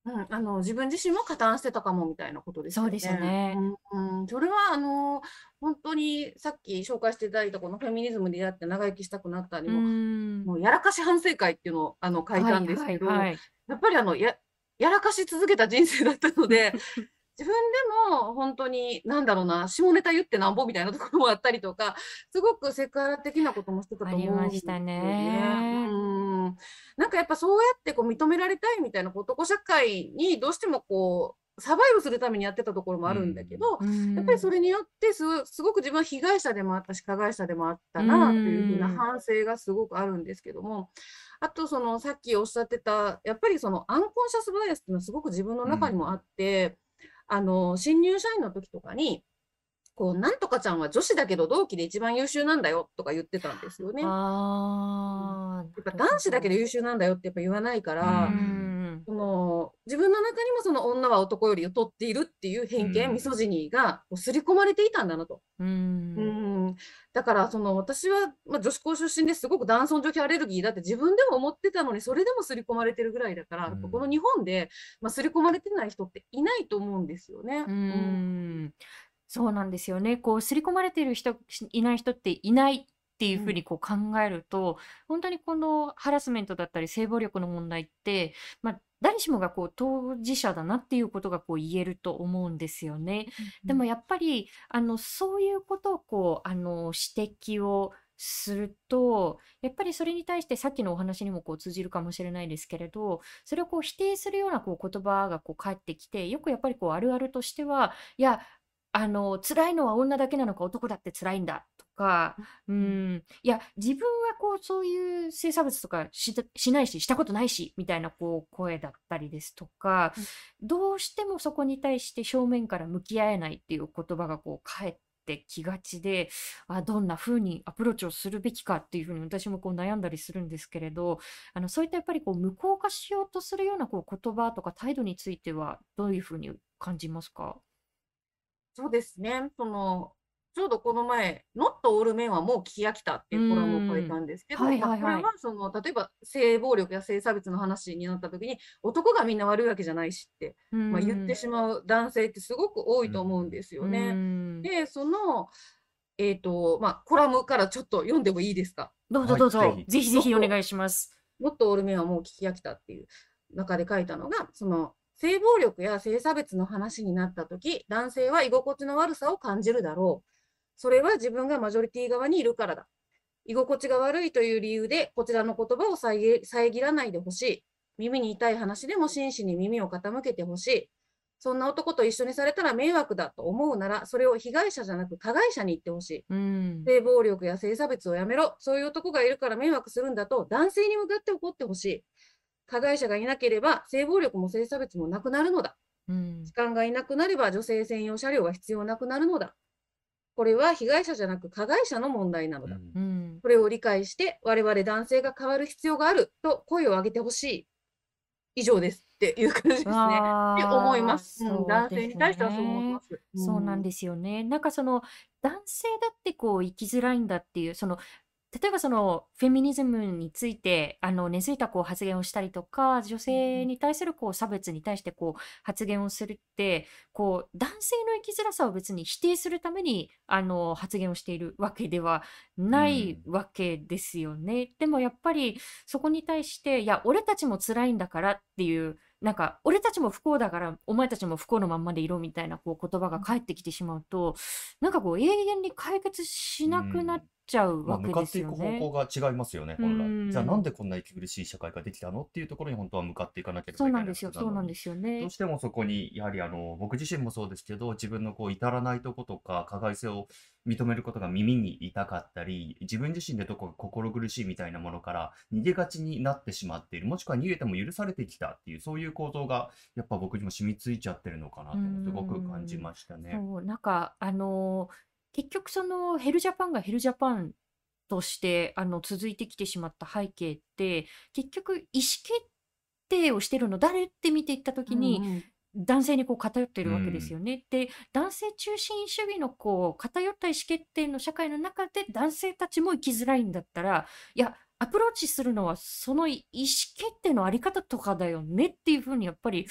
うん、あの、自分自身も加担してたかもみたいなことですそうですよね。うん、うん、それはあの、本当にさっき紹介していただいたこのフェミニズムでやって長生きしたくなったにも、もうやらかし反省会っていうのをあの書いたんですけど、はいはいはい、やっぱりあのや、やらかし続けた人生だったので、自分でも本当に、なんだろうな、下ネタ言ってなんぼみたいなところもあったりとか、すごくセクハラ的なこともしてたと思うんですよね。うん。なんかやっぱそうやってこう認められたいみたいな男社会にどうしてもこう、サバイブするためにやってたところもあるんだけど、うん、やっぱりそれによってすすごく自分は被害者でもあったし加害者でもあったなというふうな反省がすごくあるんですけども、あとそのさっきおっしゃってたやっぱりそのアンコンシャスバイアスっていうのはすごく自分の中にもあって、あの、新入社員の時とかに、こう、なんとかちゃんは女子だけど同期で一番優秀なんだよとか言ってたんですよね。あやっぱ男子だけで優秀なんだよってやっぱ言わないから、その自分の中にもその女は男より劣っているっていう偏見、ミソジニーがこう刷り込まれていたんだなと。うんだからその私は、まあ、女子校出身ですごく男尊女卑アレルギーだって自分でも思ってたのにそれでも刷り込まれてるぐらいだから、この日本で、まあ、刷り込まれてない人っていないと思うんですよね。うんそうなんですよね。こう、刷り込まれてる人、いない人っていないっていうふうにこう考えると、本当にこのハラスメントだったり性暴力の問題って、まあ、誰しもがこう当事者だなっていうことがこう言えると思うんですよね。でもやっぱりあのそういうことをこうあの指摘をするとやっぱりそれに対してさっきのお話にもこう通じるかもしれないですけれどそれをこう否定するようなこう言葉がこう返ってきてよくやっぱりこうあるあるとしてはいやあの辛いのは女だけなのか男だって辛いんだか、うん、いや、自分はこう、そういう性差別とかししないし、したことないし、みたいなこう声だったりですとか、どうしてもそこに対して正面から向き合えないっていう言葉がこう返ってきがちで、あどんな風にアプローチをするべきかっていうふうに私もこう悩んだりするんですけれど、あのそういったやっぱりこう無効化しようとするようなこう言葉とか態度についてはどういうふうに感じますか？そうですね。そのちょうどこの前、ノットオールメンはもう聞き飽きたっていうコラムを書いたんですけど、はいはいはい、これはその例えば性暴力や性差別の話になった時に男がみんな悪いわけじゃないしって、まあ、言ってしまう男性ってすごく多いと思うんですよね。でそのえっ、ー、とまあ、コラムからちょっと読んでもいいですか？どうぞどうぞ、はい、ぜひ。ぜひお願いします。ノットオールメンはもう聞き飽きたっていう中で書いたのが、その性暴力や性差別の話になった時男性は居心地の悪さを感じるだろう。それは自分がマジョリティ側にいるからだ。居心地が悪いという理由で、こちらの言葉を遮らないでほしい。耳に痛い話でも真摯に耳を傾けてほしい。そんな男と一緒にされたら迷惑だと思うなら、それを被害者じゃなく加害者に言ってほしい。うん、性暴力や性差別をやめろ。そういう男がいるから迷惑するんだと、男性に向かって怒ってほしい。加害者がいなければ、性暴力も性差別もなくなるのだ。うん、時間がいなくなれば、女性専用車両が必要なくなるのだ。これは被害者じゃなく加害者の問題なのだ。うん、これを理解して、我々男性が変わる必要があると声を上げてほしい。以上ですっていう感じですね。って思います。うん、男性に対してはそう思います。そうなんですよね。なんかその男性だってこう生きづらいんだっていうその例えばそのフェミニズムについてあの根付いたこう発言をしたりとか女性に対するこう差別に対してこう発言をするってこう男性の生きづらさを別に否定するためにあの発言をしているわけではないわけですよね。でもやっぱりそこに対していや俺たちも辛いんだからっていうなんか俺たちも不幸だからお前たちも不幸のまんまでいろみたいなこう言葉が返ってきてしまうとなんかこう永遠に解決しなくなっちゃうわけ向かっていく方向が違いますよね、本来。じゃあなんでこんな息苦しい社会ができたのっていうところに本当は向かっていかなければそうなんですよ、そうなんですよね。どうしてもそこに、やはりあの僕自身もそうですけど、自分のこう至らないとことか、加害性を認めることが耳に痛かったり、自分自身でどこか心苦しいみたいなものから逃げがちになってしまっている、もしくは逃げても許されてきたっていう、そういう構造がやっぱ僕にも染みついちゃってるのかなってすごく感じましたね。そうなんかあのー結局そのヘルジャパンがヘルジャパンとしてあの続いてきてしまった背景って結局意思決定をしてるの誰って見ていった時に、男性にこう偏ってるわけですよね。で男性中心主義のこう偏った意思決定の社会の中で男性たちも生きづらいんだったらいやアプローチするのはその意思決定のあり方とかだよねっていうふうにやっぱり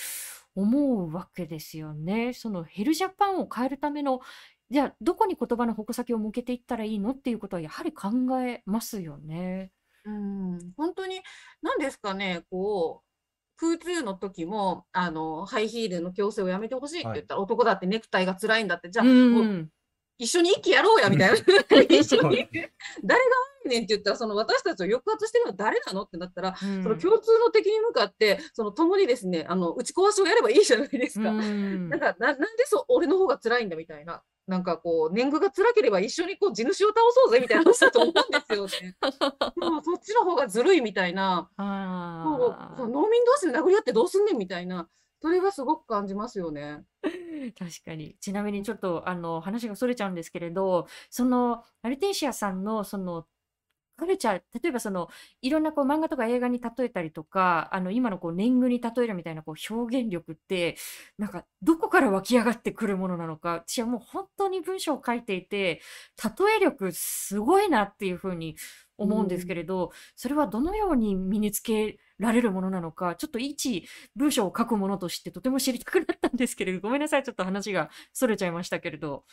思うわけですよね。そのヘルジャパンを変えるためのじゃあどこに言葉の矛先を向けていったらいいのっていうことはやはり考えますよね。うん、本当に何ですかね、こう、空中の時も、あの、ハイヒールの矯正をやめてほしいってはい。言ったら、男だってネクタイが辛いんだって、じゃうあ、もう、ん。一緒に息やろうや、みたいな。一緒に。誰が悪いねんって言ったら、その私たちを抑圧してるのは誰なのってなったら、うそのん。共通の敵に向かって、その共にですね、あの、打ち壊しをやればいいじゃないですうか。なんん。か、な、なんでそう、俺の方が辛いんだみたいな。なんかこう、年貢が辛ければ一緒にこう地主を倒そうぜみたいな話だと思うんですよね。でもそっちの方がずるいみたいな。そう、そうあ農民同士で殴り合ってどうすんねんみたいな。それがすごく感じますよね。あ、確かに。ちなみにちょっとあの話がそれちゃうんですけれど、そのアルテイシアさんのそのカルチャー、例えばそのいろんなこう漫画とか映画に例えたりとか、あの今のこう年貢に例えるみたいなこう表現力って、なんかどこから湧き上がってくるものなのか、私はもう本当に文章を書いていて、例え力すごいなっていうふうにう思うんですけん。れど、それはどのように身につけられるものなのか、ちょっと一文章を書くものとしてとても知りたくなったんですけれど、ごめんなさい、ちょっと話がそれちゃいましたけれど。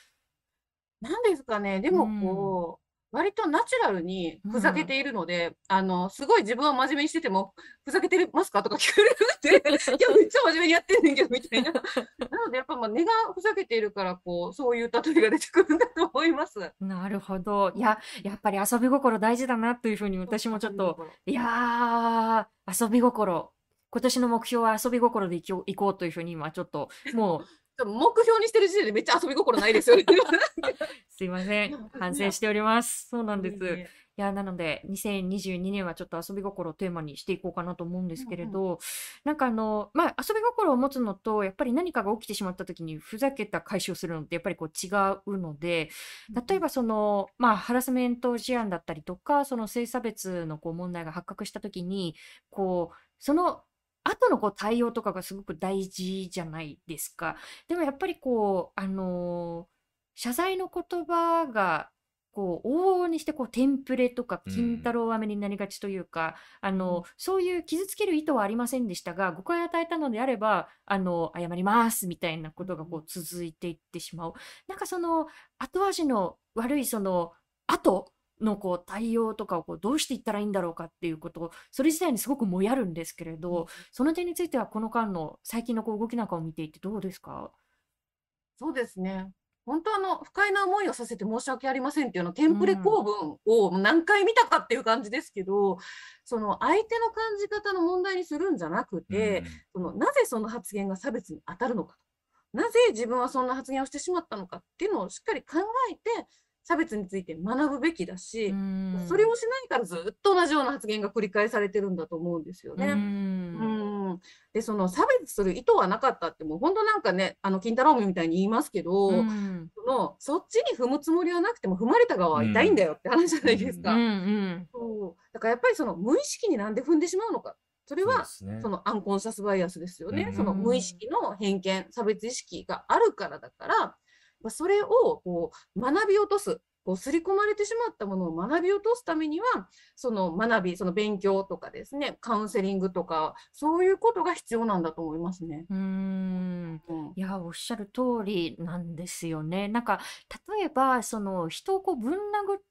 なんですかね。でうもん。こう、割とナチュラルにうふざけん。ているので、あの、すごい自分は真面目にしてても、ふざけてますか？とか 聞かれるんで、いや、めっちゃ真面目にやってんねんけど、みたいな。なので、やっぱまあ根がふざけているから、こう、そういう例えが出てくるんだと思います。なるほど。いや、やっぱり遊び心大事だなというふうに私もちょっと。いやー、遊び心。今年の目標は遊び心でいこう、いこうというふうに今ちょっと、もう、目標にしてる時点でめっちゃ遊び心ないですよね。すいません。反省しております。そうなんです。いや、なので、2022年はちょっと遊び心をテーマにしていこうかなと思うんですけれうんうん。ど、なんかあの、まあ、遊び心を持つのと、やっぱり何かが起きてしまった時にふざけた回収をするのってやっぱりこう違うので、例えばその、まあ、ハラスメント事案だったりとか、その性差別のこう問題が発覚した時に、こう、その後のこう対応とかがすごく大事じゃないですか。でもやっぱりこう、あの謝罪の言葉が、こう、往々にしてこう、テンプレとか、う金太ん。郎飴になりがちというか、あうんの、そういう傷つける意図はありませんでしたが、誤解を与えたのであれば、あの、謝りますみたいなことがこう続いていってしまう。なんかその、後味の悪いその、後のこう対応とかをこうどうしていったらいいんだろうかっていうことを、それ自体にすごくもやるんですけれうんど、その点についてはこの間の最近のこう動きなんかを見ていてどうですか？そうですね。本当あの、不快な思いをさせて申し訳ありませんっていうのテンうん。プレ公文を何回見たかっていう感じですけど、その相手の感じ方の問題にするんじゃなくうて、ん。そのなぜその発言が差別に当たるのか、なぜ自分はそんな発言をしてしまったのかっていうのをしっかり考えて、差別について学ぶべきだうし、それん。をしないからずっと同じような発言が繰り返されてるんだと思うんですよう。ね。うんん。で、その差別する意図はなかったって、もう本当なんかね、あの、金太郎飴みたいに言いますけうど、ん。その、そっちに踏むつもりはなくても、踏まれた側うは痛いんだん。よって話じゃうないですうん。か。うん。そう。だからやっぱりその無意識になんで踏んでしまうのか。それは、すね。そのアンコンシャスバイアスですようね。その無意ん。識の偏見、差別意識があるからだから、まあそれをこう学び落とす。こう刷り込まれてしまったものを学び落とすためには、その学び、その勉強とかですね、カウンセリングとか、そういうことが必要なんだと思いますね。うーん。うん。いや、おっしゃる通りなんですよね。なんか、例えば、その、人をこう、ぶん殴っ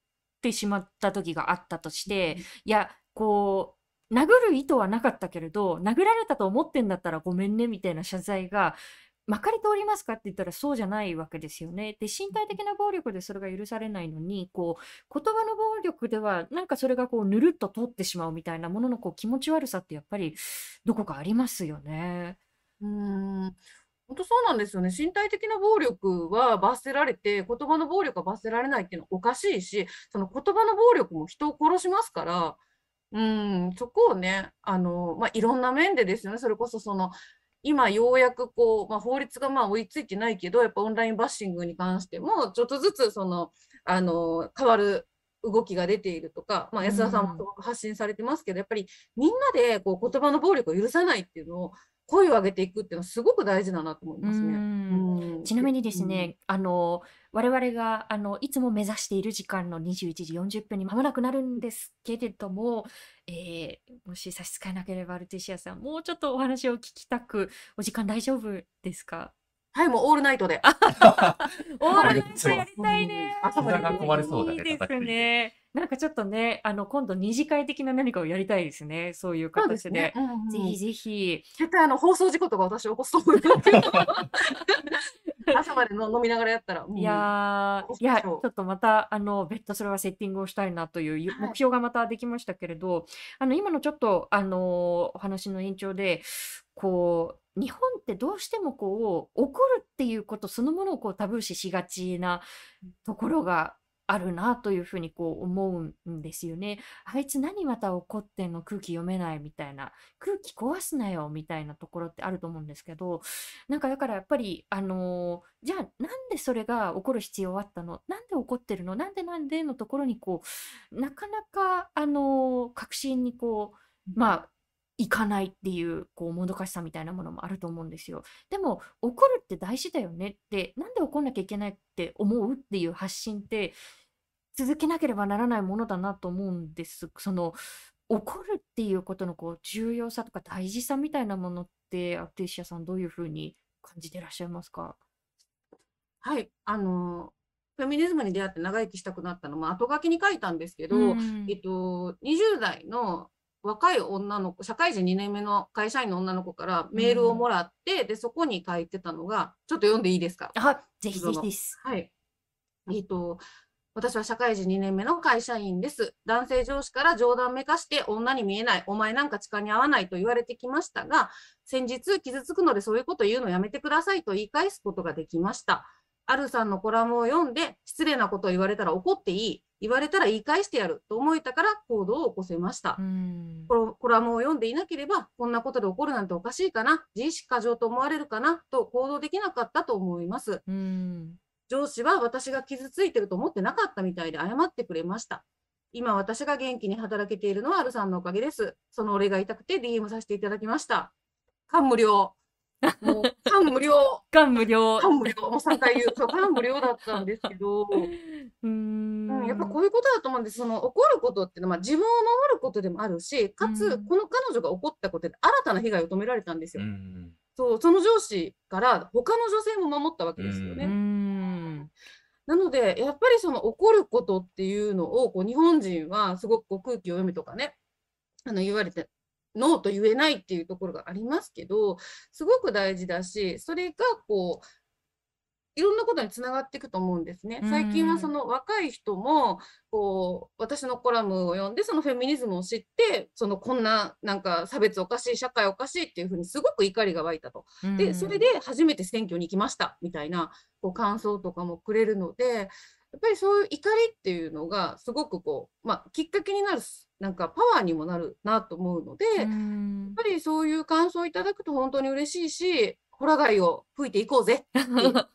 てしまった時があったとして、いや、こう、殴る意図はなかったけれど、殴られたと思ってんだったらごめんね、みたいな謝罪が、まかり通りますかって言ったらそうじゃないわけですよね。で、身体的な暴力でそれが許されないのに、こう、言葉の暴力では、なんかそれがこう、ぬるっと通ってしまうみたいなもののこう、気持ち悪さってやっぱり、どこかありますよね。うーん。本当そうなんですよね。身体的な暴力は罰せられて、言葉の暴力は罰せられないっていうのはおかしいし、その言葉の暴力も人を殺しますから、うーん、そこをね、あの、まあ、いろんな面でですよね。それこそその、今ようやくこう、まあ、法律がまあ追いついてないけど、やっぱオンラインバッシングに関しても、ちょっとずつその、あの、変わる動きが出ているとか、まあ、う安田さんも発信されてますけど、やっぱりみんなでこう言葉の暴力を許さないっていうのを、声を上げていくっていうのはすごく大事だなと思いうますね。ん。うん。ちなみにですうん。ね、あの、我々が、あの、いつも目指している時間の21時40分に間もなくなるんですけれども、えーもし差し支えなければ、アルティシアさん、もうちょっとお話を聞きたく、お時間大丈夫ですか？はい、もうオールナイトで。オールナイトやりたいね。朝まで壊れそうだねいいですね。なんかちょっとね、あの、今度二次会的な何かをやりたいですね。そういう形で。ね。うんうんぜひぜひ。絶対あの放送事故とか私起こすと思う朝までの飲みながらやったら、うんいやいや、ちょっとまた、あの、別途それはセッティングをしたいなという目標がまたできましたけれど、あの、今のちょっと、あの、お話の延長で、こう、日本ってどうしてもこう、怒るっていうことそのものをこうタブー視しがちなところがあるなというふうにこう思うんですよね。あいつ何また怒ってんの空気読めないみたいな空気壊すなよみたいなところってあると思うんですけどなんかだからやっぱりあのーじゃあなんでそれが起こる必要あったの？なんで怒ってるの？なんでなんで？のところにこうなかなかあのー確信にこうまあいかないっていうこうもどかしさみたいなものもあると思うんですよ。でも怒るって大事だよねってなんで怒んなきゃいけないって思うっていう発信って続けなければならないものだなと思うんです。その怒るっていうことのこう重要さとか大事さみたいなものってアクティシアさんどういうふうに感じてらっしゃいますか？はい、あの、フェミニズムに出会って長生きしたくなったのも後書きに書いたんですけど、うんえっと、20代の若い女の子、社会人2年目の会社員の女の子からメールをもらって、で、そこに書いてたのが、ちょっと読んでいいですか？あぜひぜひです。はい。えっと、私は社会人2年目の会社員です。男性上司から冗談めかして女に見えない、お前なんか力に合わないと言われてきましたが、先日傷つくのでそういうこと言うのやめてくださいと言い返すことができました。あるさんのコラムを読んで、失礼なことを言われたら怒っていい、言われたら言い返してやると思えたから行動を起こせましたう。んコラムを読んでいなければ、こんなことで怒るなんておかしいかな、自意識過剰と思われるかなと行動できなかったと思います。うん上司は私が傷ついてると思ってなかったみたいで謝ってくれました。今私が元気に働けているのはアルさんのおかげです。そのお礼が痛くて DM させていただきました。感無量。もう感無量。感無量。感無量。もう3回言う。そう、感無量だったんですけど、うーんうん、やっぱこういうことだと思うんです。その怒ることっていうのは、まあ、自分を守ることでもあるし、かつ、うんこの彼女が怒ったことで新たな被害を止められたんですよ。うんそう、その上司から他の女性も守ったわけですようね。んなので、やっぱりその怒ることっていうのをこう日本人はすごくこう空気を読めとかね、あの言われて、ノーと言えないっていうところがありますけど、すごく大事だし、それがこう、いろんなことにつながっていくと思うんですね。最近はその若い人も、こう、私のコラムを読んで、そのフェミニズムを知って、そのこんななんか差別おかしい、社会おかしいっていうふうにすごく怒りが湧いたと。で、それで初めて選挙に行きましたみたいなこう感想とかもくれるので、やっぱりそういう怒りっていうのがすごくこう、まあ、きっかけになる、なんかパワーにもなるなと思うので、やっうんぱりそういう感想をいただくと本当に嬉しいし、ホラ貝を吹いていこうぜって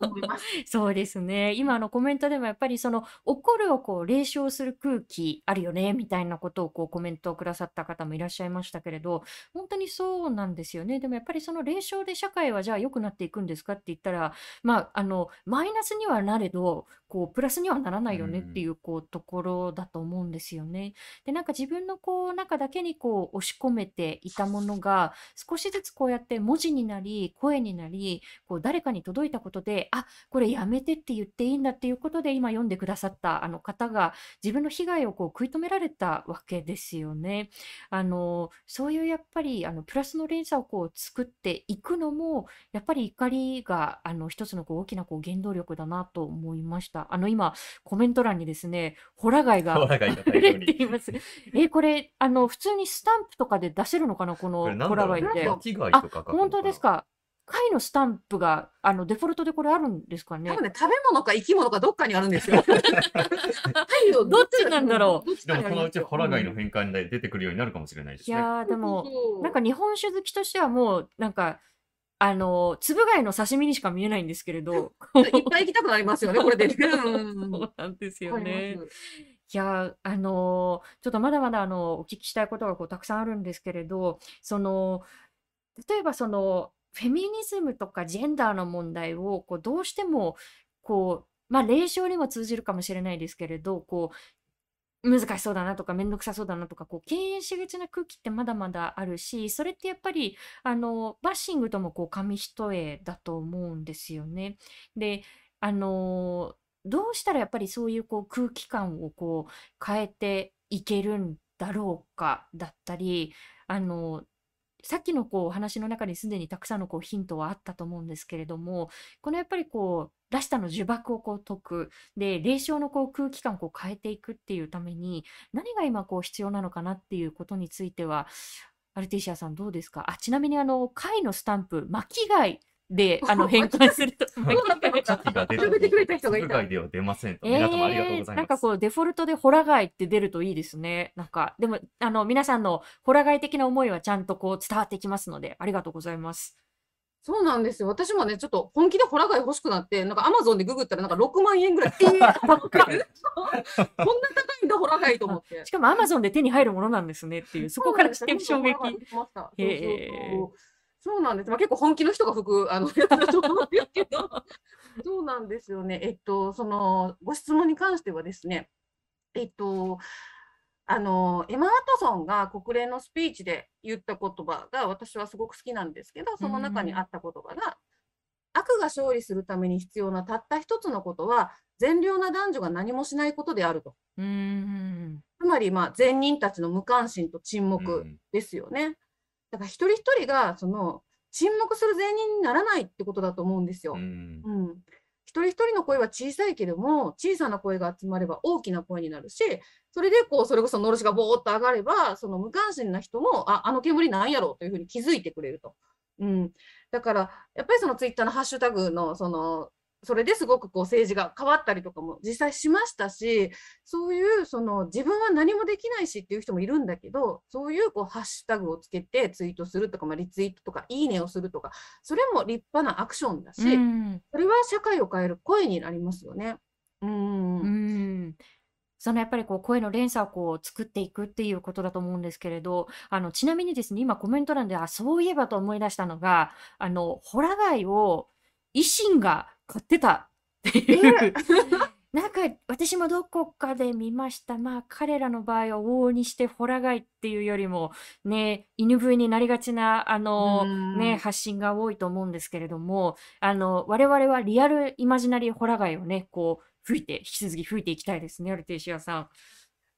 思います。そうですね。今のコメントでもやっぱりその怒るをこう冷笑する空気あるよねみたいなことをこうコメントをくださった方もいらっしゃいましたけれど、本当にそうなんですよね。でもやっぱりその冷笑で社会はじゃあ良くなっていくんですかって言ったら、まああのマイナスにはなれど、こうプラスにはならないよねっていうこうところだと思うんですよね。でなんか自分のこう中だけにこう押し込めていたものが少しずつこうやって文字になり声になりこう誰かに届いたことであこれやめてって言っていいんだっていうことで今読んでくださったあの方が自分の被害をこう食い止められたわけですよね。あのそういうやっぱりあのプラスの連鎖をこう作っていくのもやっぱり怒りがあの一つのこう大きなこう原動力だなと思いました。あの今コメント欄にですねホラ貝がホラ貝が溢れ。ています。えこれあの普通にスタンプとかで出せるのかなこのホ。ラ貝って。本当ですか？貝のスタンプがあのデフォルトでこれあるんですかね？多分。ね、食べ物か生き物かどっかにあるんですよ。貝をどっちなんだろう？でもそのうちホラ貝のうん変換で出てくるようになるかもしれないですね。いやーでもなんか日本酒好きとしてはもうなんかあのつぶ貝の刺身にしか見えないんですけれど。いっぱい行きたくなりますよね、これでそうなんですよね。いやーあのーちょっとまだまだあのお聞きしたいことがこうたくさんあるんですけれどその例えばそのフェミニズムとかジェンダーの問題をこうどうしてもこうまあ霊障にも通じるかもしれないですけれどこう難しそうだなとか面倒くさそうだなとかこう敬遠しがちな空気ってまだまだあるしそれってやっぱりあのバッシングともこう紙一重だと思うんですよね。であのどうしたらやっぱりそういうこう空気感をこう変えていけるんだろうかだったりあのさっきのこうお話の中にすでにたくさんのこうヒントはあったと思うんですけれどもこのやっぱりこうラシタの呪縛をこう解く。で霊障のこう空気感をこう変えていくっていうために何が今こう必要なのかなっていうことについてはアルティシアさんどうですか？あちなみにあの貝のスタンプ巻貝で あの変換すると巻貝チャキが出広げてくれた人がいたでは出ませんと。皆様ありがとうございます。なんかこうデフォルトでホラ貝って出るといいですね。なんかでもあの皆さんのホラ貝的な思いはちゃんとこう伝わってきますのでありがとうございます。そうなんですよ。私もね、ちょっと本気でホラ貝欲しくなって、なんかアマゾンでググったらなんか6万円ぐらい。えー、高い こんな高いんだ、ホラ貝と思ってし。かもアマゾンで手に入るものなんですねっていうそこからして衝撃。そうなんですよ本当ホラ貝売ってましたへーそうなんです。まあ、結構本気の人が吹くあのやつだと思うんですけど、そうなんですよね。えっと、そのご質問に関してはですね、えっと、あのエマ・ワトソンが国連のスピーチで言った言葉が私はすごく好きなんですけど、その中にあった言葉が、悪が勝利するために必要なたった一つのことは、善良な男女が何もしないことであると。うーんつまり、まあ、善人たちの無関心と沈黙うんですよね。だから一人一人がその沈黙する善人にならないってことだと思うんですよ。うんうん、一人一人の声は小さいけども小さな声が集まれば大きな声になるしそれでこうそれこそのろしがボーっと上がればその無関心な人もああの煙なんやろというふうに気づいてくれると。うん、だからやっぱりそのツイッターのハッシュタグのそのそれですごくこう政治が変わったりとかも実際しましたしそういうその自分は何もできないしっていう人もいるんだけどそういうこうハッシュタグをつけてツイートするとか、まあ、リツイートとかいいねをするとかそれも立派なアクションだし、うんそれは社会を変える声になりますよね。うん。うんそのやっぱりこう声の連鎖をこう作っていくっていうことだと思うんですけれどあのちなみにですね今コメント欄であそういえばと思い出したのがあのホラ貝を維新が買ってたっていう。なんか私もどこかで見ました。まあ彼らの場合は往々にしてホラ貝っていうよりもね犬笛になりがちなあのうんね発信が多いと思うんですけれどもあの我々はリアルイマジナリーホラ貝をねこう吹いて引き続き吹いていきたいですねアルテイシアさん。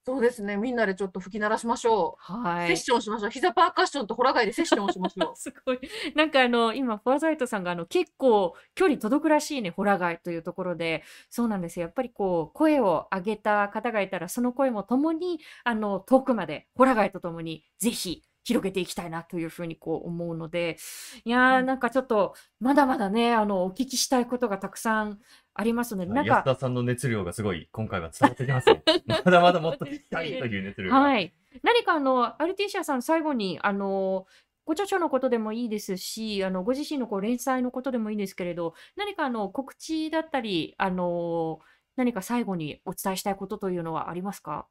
そうですね。みんなでちょっと吹き鳴らしましょう。セッはい。ションしましょう。膝パーカッションとホラ貝でセッションをしましょう。すごい。なんかあの、今、フォアザイトさんがあの結構距離届くらしいね、ホラ貝というところで、そうなんですよ。やっぱりこう、声を上げた方がいたら、その声もともに、あの、遠くまで、ホラ貝とともに、ぜひ、広げていきたいなというふうにこう思うので、いやー、なんかちょっと、まだまだね、あの、お聞きしたいことがたくさんありますので、なんか、安田さんの熱量がすごい今回は伝わってきますね。まだまだもっと聞きたいという熱量が。はい。何かあの、アルティシアさん、最後に、あの、ご著書のことでもいいですし、あの、ご自身のこう連載のことでもいいんですけれど、何かあの、告知だったり、あの、何か最後にお伝えしたいことというのはありますか？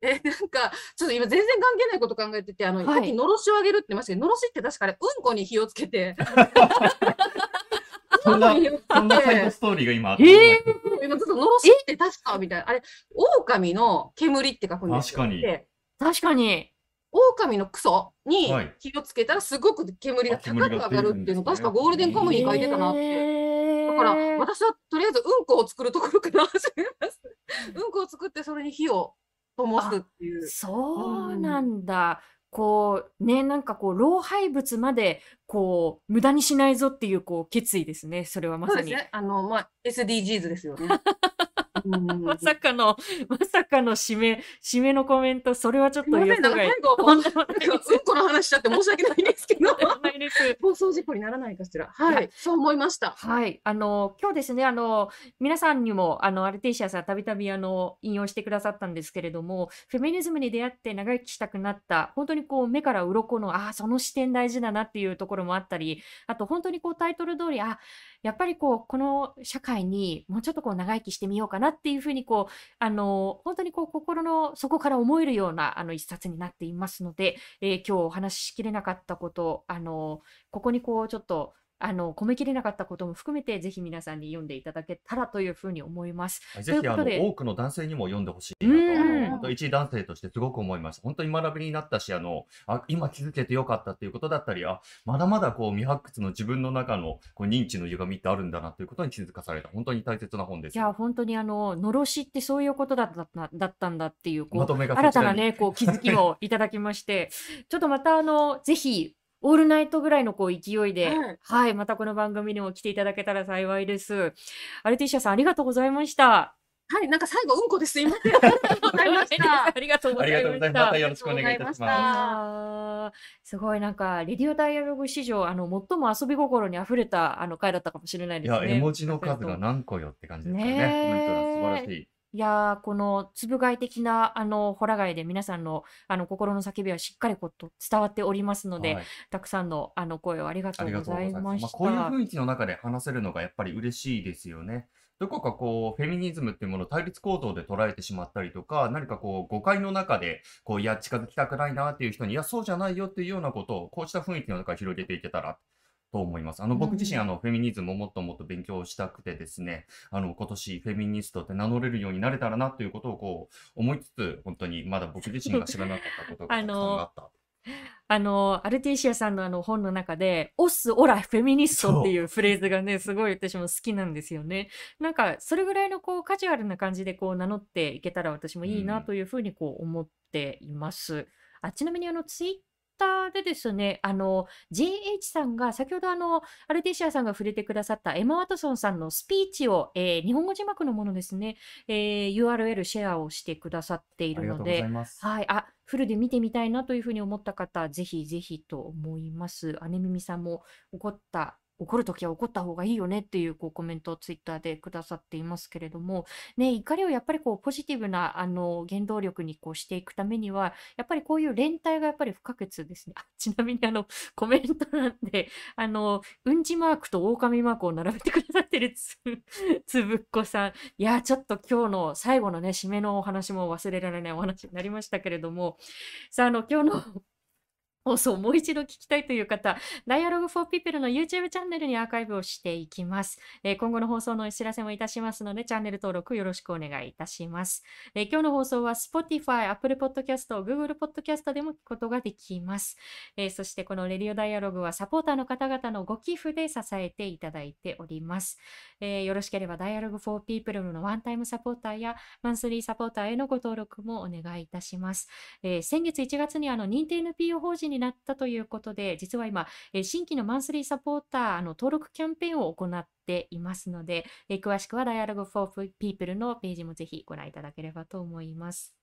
え、なんか、ちょっと今全然関係ないこと考えてて、あの、はい。さっきのろしをあげるって言いましたけど、のろしって確かあれ、うんこに火をつけて、そんなうんこに火をつそんなサイドけて、ストーリーが今、えー。今ちょっとのろしって確かみたいな、あれ、狼の煙って書くんですよ。確かに。で確かに。狼のクソにはい。火をつけたらすごく煙があ高く上がるっていうの、ね。確かゴールデンカムイに書いてたなって。えだからー。私はとりあえずうんこを作るところから始めます。うんこを作ってそれに火を灯すっていう。そうなんだ。こう、ね、なんかこう、老廃物まで、こう、無駄にしないぞっていう、こう、決意ですね。それはまさに。そうですね。あの、まあ、SDGs ですよね。うんまさかの、まさかの締め、締めのコメント、それはちょっと予想外。最後、うんこの話しちゃって申し訳ないんですけど。放送事故にならないかしら。はい、そう思いました。はい。あの、今日ですね、あの、皆さんにも、あの、アルテイシアさん、たびたび、あの、引用してくださったんですけれども、フェミニズムに出会って長生きしたくなった、本当にこう、目から鱗の、ああ、その視点大事だなっていうところもあったり、あと、本当にこう、タイトル通り、あ、やっぱりこう、この社会にもうちょっとこう、長生きしてみようかなっていうふうにこう、あの、本当にこう心の底から思えるようなあの一冊になっていますので、えー今日お話ししきれなかったこと、あの、ここにこうちょっと、あの、込めきれなかったことも含めて、ぜひ皆さんに読んでいただけたらというふうに思います。ぜひあの多くの男性にも読んでほしいなと、一男性としてすごく思いました。本当に学びになったし、あのあ今気づけてよかったっていうことだったり、あまだまだこう未発掘の自分の中のこう認知の歪みってあるんだなということに気づかされた、本当に大切な本です。いや、本当にあの、のろしってそういうことだったなだったんだっていう、こうま新たなね、こう気づきをいただきまして、ちょっとまたあの、ぜひ、オールナイトぐらいのこう勢いで、はいはい、またこの番組にも来ていただけたら幸いです。アルティシアさん、ありがとうございました。はい、なんか最後、うんこですいません。ありがとうございました。ありがとうごありざいましがとうございます。またた。よろしくお願いいたしありがとうございましたます。すごいなんか、レディオダイアログ史上、あの、最も遊び心にあふれた、あの、回だったかもしれないいですね。や、絵文字の数が何個よって感じですよね。コメント欄素晴らしい。いやー、このつぶ貝的な、あの、ホラ貝で皆さんの、あの、心の叫びはしっかりこうと伝わっておりますので、はいたくさんの、あの、声をありがとうございま。した。まあ、こういう雰囲気の中で話せるのがやっぱり嬉しいですよね。どこかこう、フェミニズムっていうものを対立構造で捉えてしまったりとか、何かこう、誤解の中で、こう、いや、近づきたくないなっていう人に、いや、そうじゃないよっていうようなことを、こうした雰囲気の中で広げていけたらと思います。あの、僕自身、うんあの、フェミニズムをもっともっと勉強したくてですね、あの、今年、フェミニストって名乗れるようになれたらなということをこう、思いつつ、本当にまだ僕自身が知らなかったことがたくさんあった。あの、アルティシアさんのあの本の中で、オス、オラ、フェミニストっていうフレーズがね、すごい私も好きなんですよね。なんか、それぐらいのこう、カジュアルな感じでこう、名乗っていけたら私もいいなというふうにこう、思っています。あ、ちなみにあの、ツイッターでですね、あの、JH さんが、先ほどあの、アルティシアさんが触れてくださったエマ・ワトソンさんのスピーチを、えー日本語字幕のものですね、えー URL シェアをしてくださっているので。はい、あ、フルで見てみたいなというふうに思った方、ぜひぜひと思います。姉耳さんも怒った、怒るときは怒った方がいいよねっていうこうコメントをツイッターでくださっていますけれども、ね、怒りをやっぱりこうポジティブなあの原動力にこうしていくためには、やっぱりこういう連帯がやっぱり不可欠ですね。ちなみにあのコメント欄で、あの、うんちマークと狼マークを並べてくださってるつつぶっこさん。いや、ちょっと今日の最後のね、締めのお話も忘れられないお話になりましたけれども、さあ、あの、今日の放送をもう一度聞きたいという方、Dialogue for People の YouTube チャンネルにアーカイブをしていきます。え今後の放送のお知らせもいたしますので、チャンネル登録よろしくお願いいたします。え今日の放送は Spotify、Apple Podcast、Google Podcast でも聞くことができます。えそしてこのレディオダイアログはサポーターの方々のご寄付で支えていただいております。えよろしければ Dialogue for People のワンタイムサポーターやマンスリーサポーターへのご登録もお願いいたします。え先月1月にあの認定 NPO 法人にになったということで、実は今、え新規のマンスリーサポーターの登録キャンペーンを行っていますので、え詳しくは Dialogue for People のページもぜひご覧いただければと思います。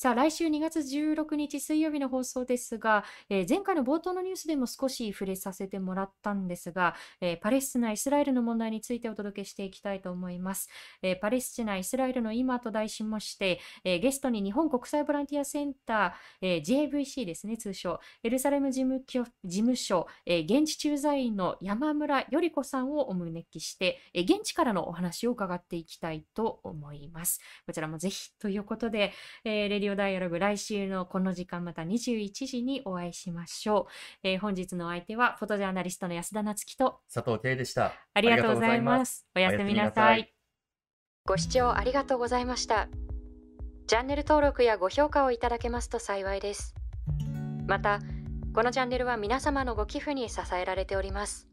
さあ、来週2月16日水曜日の放送ですが、えー前回の冒頭のニュースでも少し触れさせてもらったんですが、えーパレスチナ・イスラエルの問題についてお届けしていきたいと思います。えーパレスチナ・イスラエルの今と題しまして、えゲストに日本国際ボランティアセンター、え JVC ですね、通称、エルサレム事務事務所、え現地駐在員の山村より子さんをお招きして、え現地からのお話を伺っていきたいと思います。こちらもぜひということで、えレディオダイアログ来週のこの時間また21時にお会いしましょう。えー本日のお相手はフォトジャーナリストの安田なつきと佐藤圭でした。ありがとうございます。おやすみなさい。ご視聴ありがとうございました。チャンネル登録やご評価をいただけますと幸いです。また、このチャンネルは皆様のご寄付に支えられております。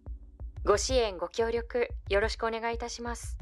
ご支援、ご協力、よろしくお願いいたします。